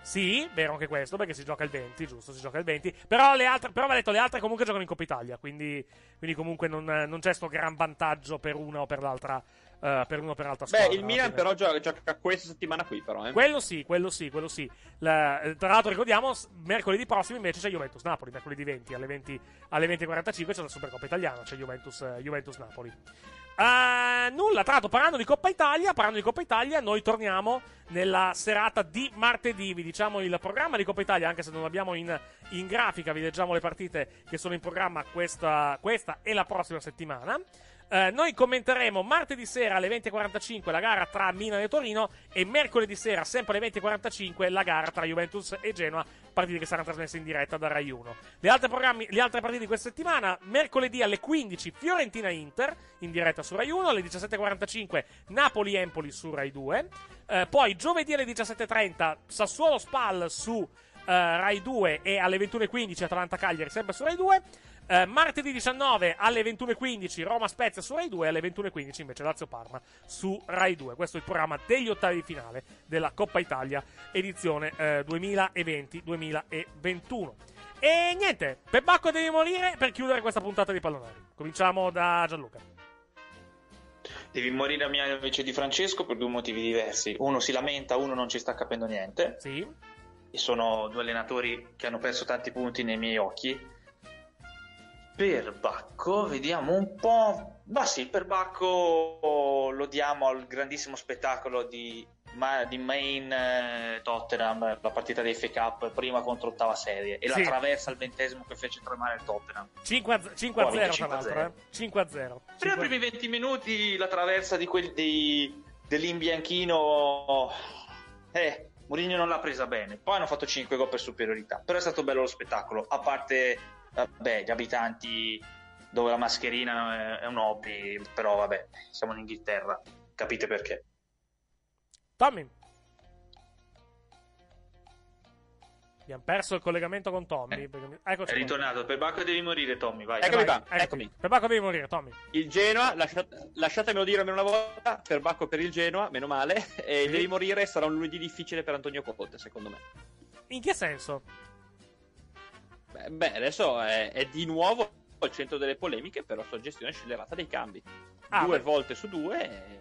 Sì, vero anche questo, perché si gioca il 20, giusto? Si gioca il 20. Però, le altre, però va detto, le altre comunque giocano in Coppa Italia, quindi, quindi comunque non, non c'è sto gran vantaggio per una o per l'altra, eh, per una o per l'altra Beh, squadra. il Milan però gioca, gioca questa settimana qui, però. Eh. Quello sì, quello sì, quello sì. La- eh, tra l'altro ricordiamo, mercoledì prossimo invece c'è Juventus-Napoli, mercoledì 20 alle 20 alle 20.45 c'è la Supercoppa Italiana, c'è Juventus, eh, Juventus-Napoli. Eh, nulla, tra l'altro parlando di Coppa Italia, parlando di Coppa Italia, noi torniamo nella serata di martedì, vi diciamo il programma di Coppa Italia, anche se non abbiamo in, in grafica, vi leggiamo le partite che sono in programma questa, questa e la prossima settimana. Eh, noi commenteremo martedì sera alle 20.45 la gara tra Milan e Torino e mercoledì sera, sempre alle 20.45, la gara tra Juventus e Genoa, partite che saranno trasmesse in diretta da Rai 1. Le altre, le altre partite di questa settimana, mercoledì alle 15 Fiorentina-Inter in diretta su Rai 1, alle 17.45 Napoli-Empoli su Rai 2, Eh, poi giovedì alle 17.30 Sassuolo-Spal su eh, Rai 2 e alle 21.15 Atalanta-Cagliari sempre su Rai 2. Eh, martedì 19 alle 21.15 Roma Spezia su Rai 2 alle 21.15 invece Lazio Parma su Rai 2 questo è il programma degli ottavi di finale della Coppa Italia edizione eh, 2020-2021 e niente Pebacco devi morire per chiudere questa puntata di Pallonari cominciamo da Gianluca Devi morire a mia invece di Francesco per due motivi diversi. Uno si lamenta, uno non ci sta capendo niente. Sì. E sono due allenatori che hanno perso tanti punti nei miei occhi. Per Bacco, vediamo un po'. Ma sì, per Bacco lo diamo al grandissimo spettacolo di, ma- di Main eh, Tottenham, la partita dei FA Cup, prima contro ottava serie. E Sì. la traversa al ventesimo che fece tremare il Tottenham. 5 a 5 a Poi 0 vince tra l'altro 5-0. eh. 5 a 0 Prima primi 20 minuti la traversa di quel, dei, dell'imbianchino. Eh, Mourinho non l'ha presa bene. Poi hanno fatto 5 gol per superiorità. Però è stato bello lo spettacolo. A parte, vabbè, gli abitanti dove la mascherina è, un hobby. Però vabbè, siamo in Inghilterra. Capite perché. Tommy abbiamo perso il collegamento con Tommy perché- eccoci È ritornato. Per Bacco devi morire, Tommy. Vai. Eccomi Vai. qua, eccomi. Pebacco devi morire Tommy Il Genoa, lasciat- lasciatemelo dire almeno una volta, per Bacco per il Genoa, meno male, (laughs) e devi morire, sarà un lunedì difficile per Antonio Conte, secondo me. in che senso? Beh, adesso è, è di nuovo al centro delle polemiche per la sua gestione scellerata dei cambi. Ah, due beh. volte su due. e-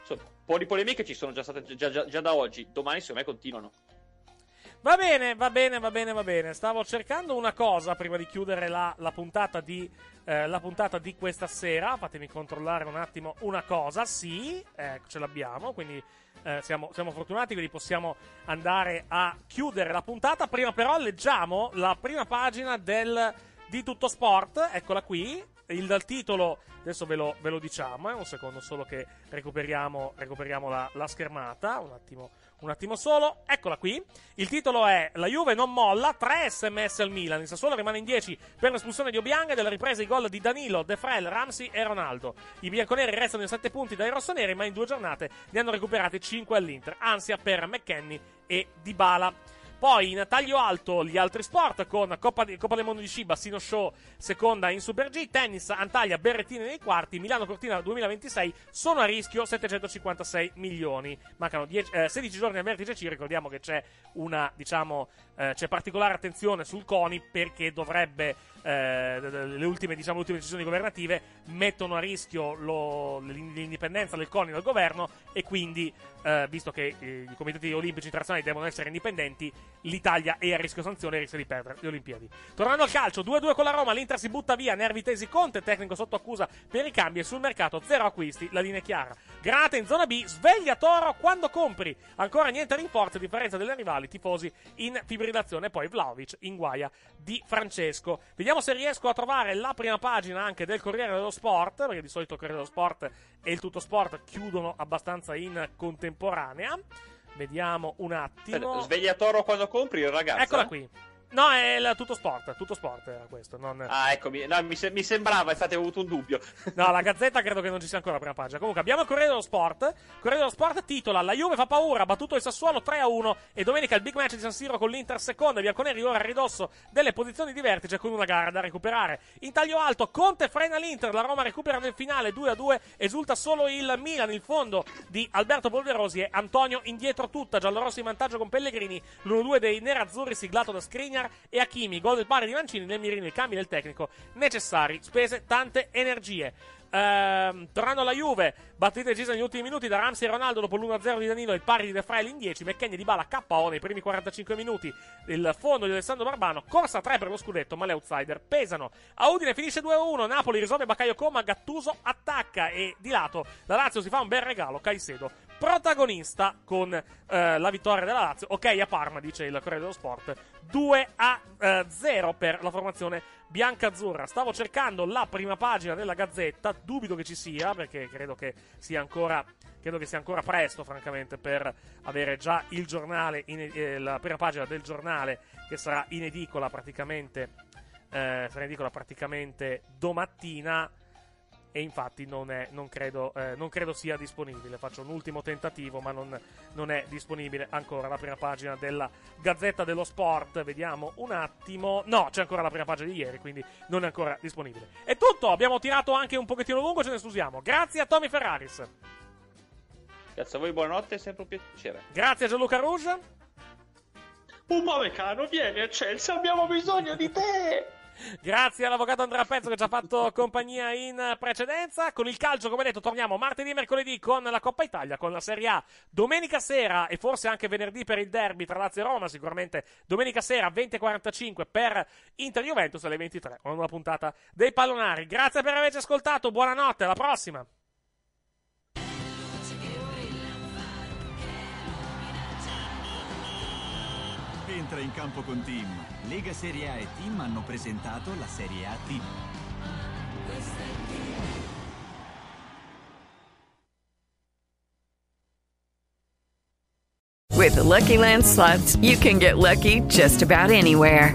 Insomma, un po' di polemiche ci sono già state già, già- già da oggi. Domani, secondo me, continuano. Va bene, va bene, va bene, va bene. Stavo cercando una cosa prima di chiudere la, la puntata, di, eh, la puntata di questa sera. Fatemi controllare un attimo una cosa. Sì, ecco, ce l'abbiamo. Quindi eh, siamo, siamo fortunati, quindi possiamo andare a chiudere la puntata. Prima, però, leggiamo la prima pagina del, di Tutto Sport. Eccola qui. Il dal titolo, adesso ve lo, ve lo diciamo. È un secondo solo che recuperiamo, recuperiamo la, la schermata. Un attimo. Un attimo solo, eccola qui. Il titolo è La Juve non molla, 3 sms al Milan. Il Sassuolo rimane in 10 per l'espulsione di Obiang e della ripresa i gol di Danilo, De Frel, Ramsey e Ronaldo. I bianconeri restano in 7 punti dai rossoneri, ma in due giornate ne hanno recuperati 5 all'Inter. Ansia per McKenny e Dybala. Poi in taglio alto gli altri sport con Coppa, di- Coppa del Mondo di Shiba, Sino Show seconda in Super G, tennis Antalya, Berrettini nei quarti, Milano Cortina 2026 sono a rischio 756 milioni. Mancano 10 eh, 16 giorni al vertice C, ricordiamo che c'è una, diciamo, eh, c'è particolare attenzione sul CONI perché dovrebbe eh, le ultime, diciamo, le ultime decisioni governative mettono a rischio lo- l'in- l'indipendenza del CONI dal governo e quindi, eh, visto che eh, i comitati olimpici internazionali devono essere indipendenti, l'Italia è a rischio sanzione e rischia di perdere le Olimpiadi. Tornando al calcio, 2-2 con la Roma, l'Inter si butta via, nervi tesi Conte, tecnico sotto accusa per i cambi e sul mercato zero acquisti, la linea è chiara. Granata in zona B, sveglia Toro quando compri. Ancora niente rinforzo a differenza delle rivali, tifosi in fibrillazione, poi Vlaovic in guaia di Francesco. Vediamo se riesco a trovare la prima pagina anche del Corriere dello Sport, perché di solito il Corriere dello Sport e il Tutto Sport chiudono abbastanza in contemporanea. Vediamo un attimo. Sveglia Toro quando compri il ragazzo. Eccola qui. No, è il tutto sport, tutto sport era questo. Non... Ah, eccomi. No, mi, se- mi sembrava, infatti ho avuto un dubbio. No, la (laughs) Gazzetta credo che non ci sia ancora la prima pagina. Comunque, abbiamo il Corriere dello Sport. Corriere dello Sport titola La Juve fa paura, ha battuto il Sassuolo 3-1 e domenica il big match di San Siro con l'Inter seconda. I bianconeri ora a ridosso delle posizioni di vertice con una gara da recuperare. In taglio alto, Conte frena l'Inter, la Roma recupera nel finale 2-2, esulta solo il Milan, il fondo di Alberto Polverosi e Antonio indietro tutta. Giallorossi in vantaggio con Pellegrini, l'1-2 dei nerazzurri siglato da Skriniar e Hakimi. Gol del pari di Mancini nel mirino, i cambi del tecnico necessari, spese tante energie. Ehm, tornando alla Juve, battute decise negli ultimi minuti da Ramsey e Ronaldo dopo l'1-0 di Danilo e il pari di De Frel in 10, McKenny di Bala KO nei primi 45 minuti, il fondo di Alessandro Barbano, corsa 3 per lo scudetto, ma le outsider pesano. A Udine finisce 2-1, Napoli risolve Baccaio Coma, Gattuso attacca e di lato la Lazio si fa un bel regalo, Caicedo protagonista con eh, la vittoria della Lazio. Ok, a Parma, dice il Corriere dello Sport. 2 a eh, 0 per la formazione bianca-azzurra. Stavo cercando la prima pagina della Gazzetta. Dubito che ci sia, perché credo che sia ancora. Che sia ancora presto, francamente, per avere già il giornale, in, eh, la prima pagina del giornale che sarà in edicola praticamente. Eh, sarà in edicola praticamente domattina e infatti non, è, non, credo, eh, non, credo, sia disponibile. Faccio un ultimo tentativo, ma non, non, è disponibile ancora la prima pagina della Gazzetta dello Sport. Vediamo un attimo. No, c'è ancora la prima pagina di ieri, quindi non è ancora disponibile. È tutto, abbiamo tirato anche un pochettino lungo, ce ne scusiamo. Grazie a Tommy Ferraris. Grazie a voi, buonanotte, è sempre un piacere. Grazie a Gianluca Rouge. Un Mavecano, vieni a Chelsea, abbiamo bisogno di te! Grazie all'avvocato Andrea Pezzo che ci ha fatto compagnia in precedenza. Con il calcio, come detto, torniamo martedì e mercoledì con la Coppa Italia, con la Serie A. Domenica sera e forse anche venerdì per il derby tra Lazio e Roma, sicuramente domenica sera 20.45 per Inter Juventus alle 23. Una puntata dei pallonari. Grazie per averci ascoltato, buonanotte, alla prossima. Entra in campo con Team. Lega Serie A e Team hanno presentato la Serie A Team. With the Lucky Land slots, you can get lucky just about anywhere.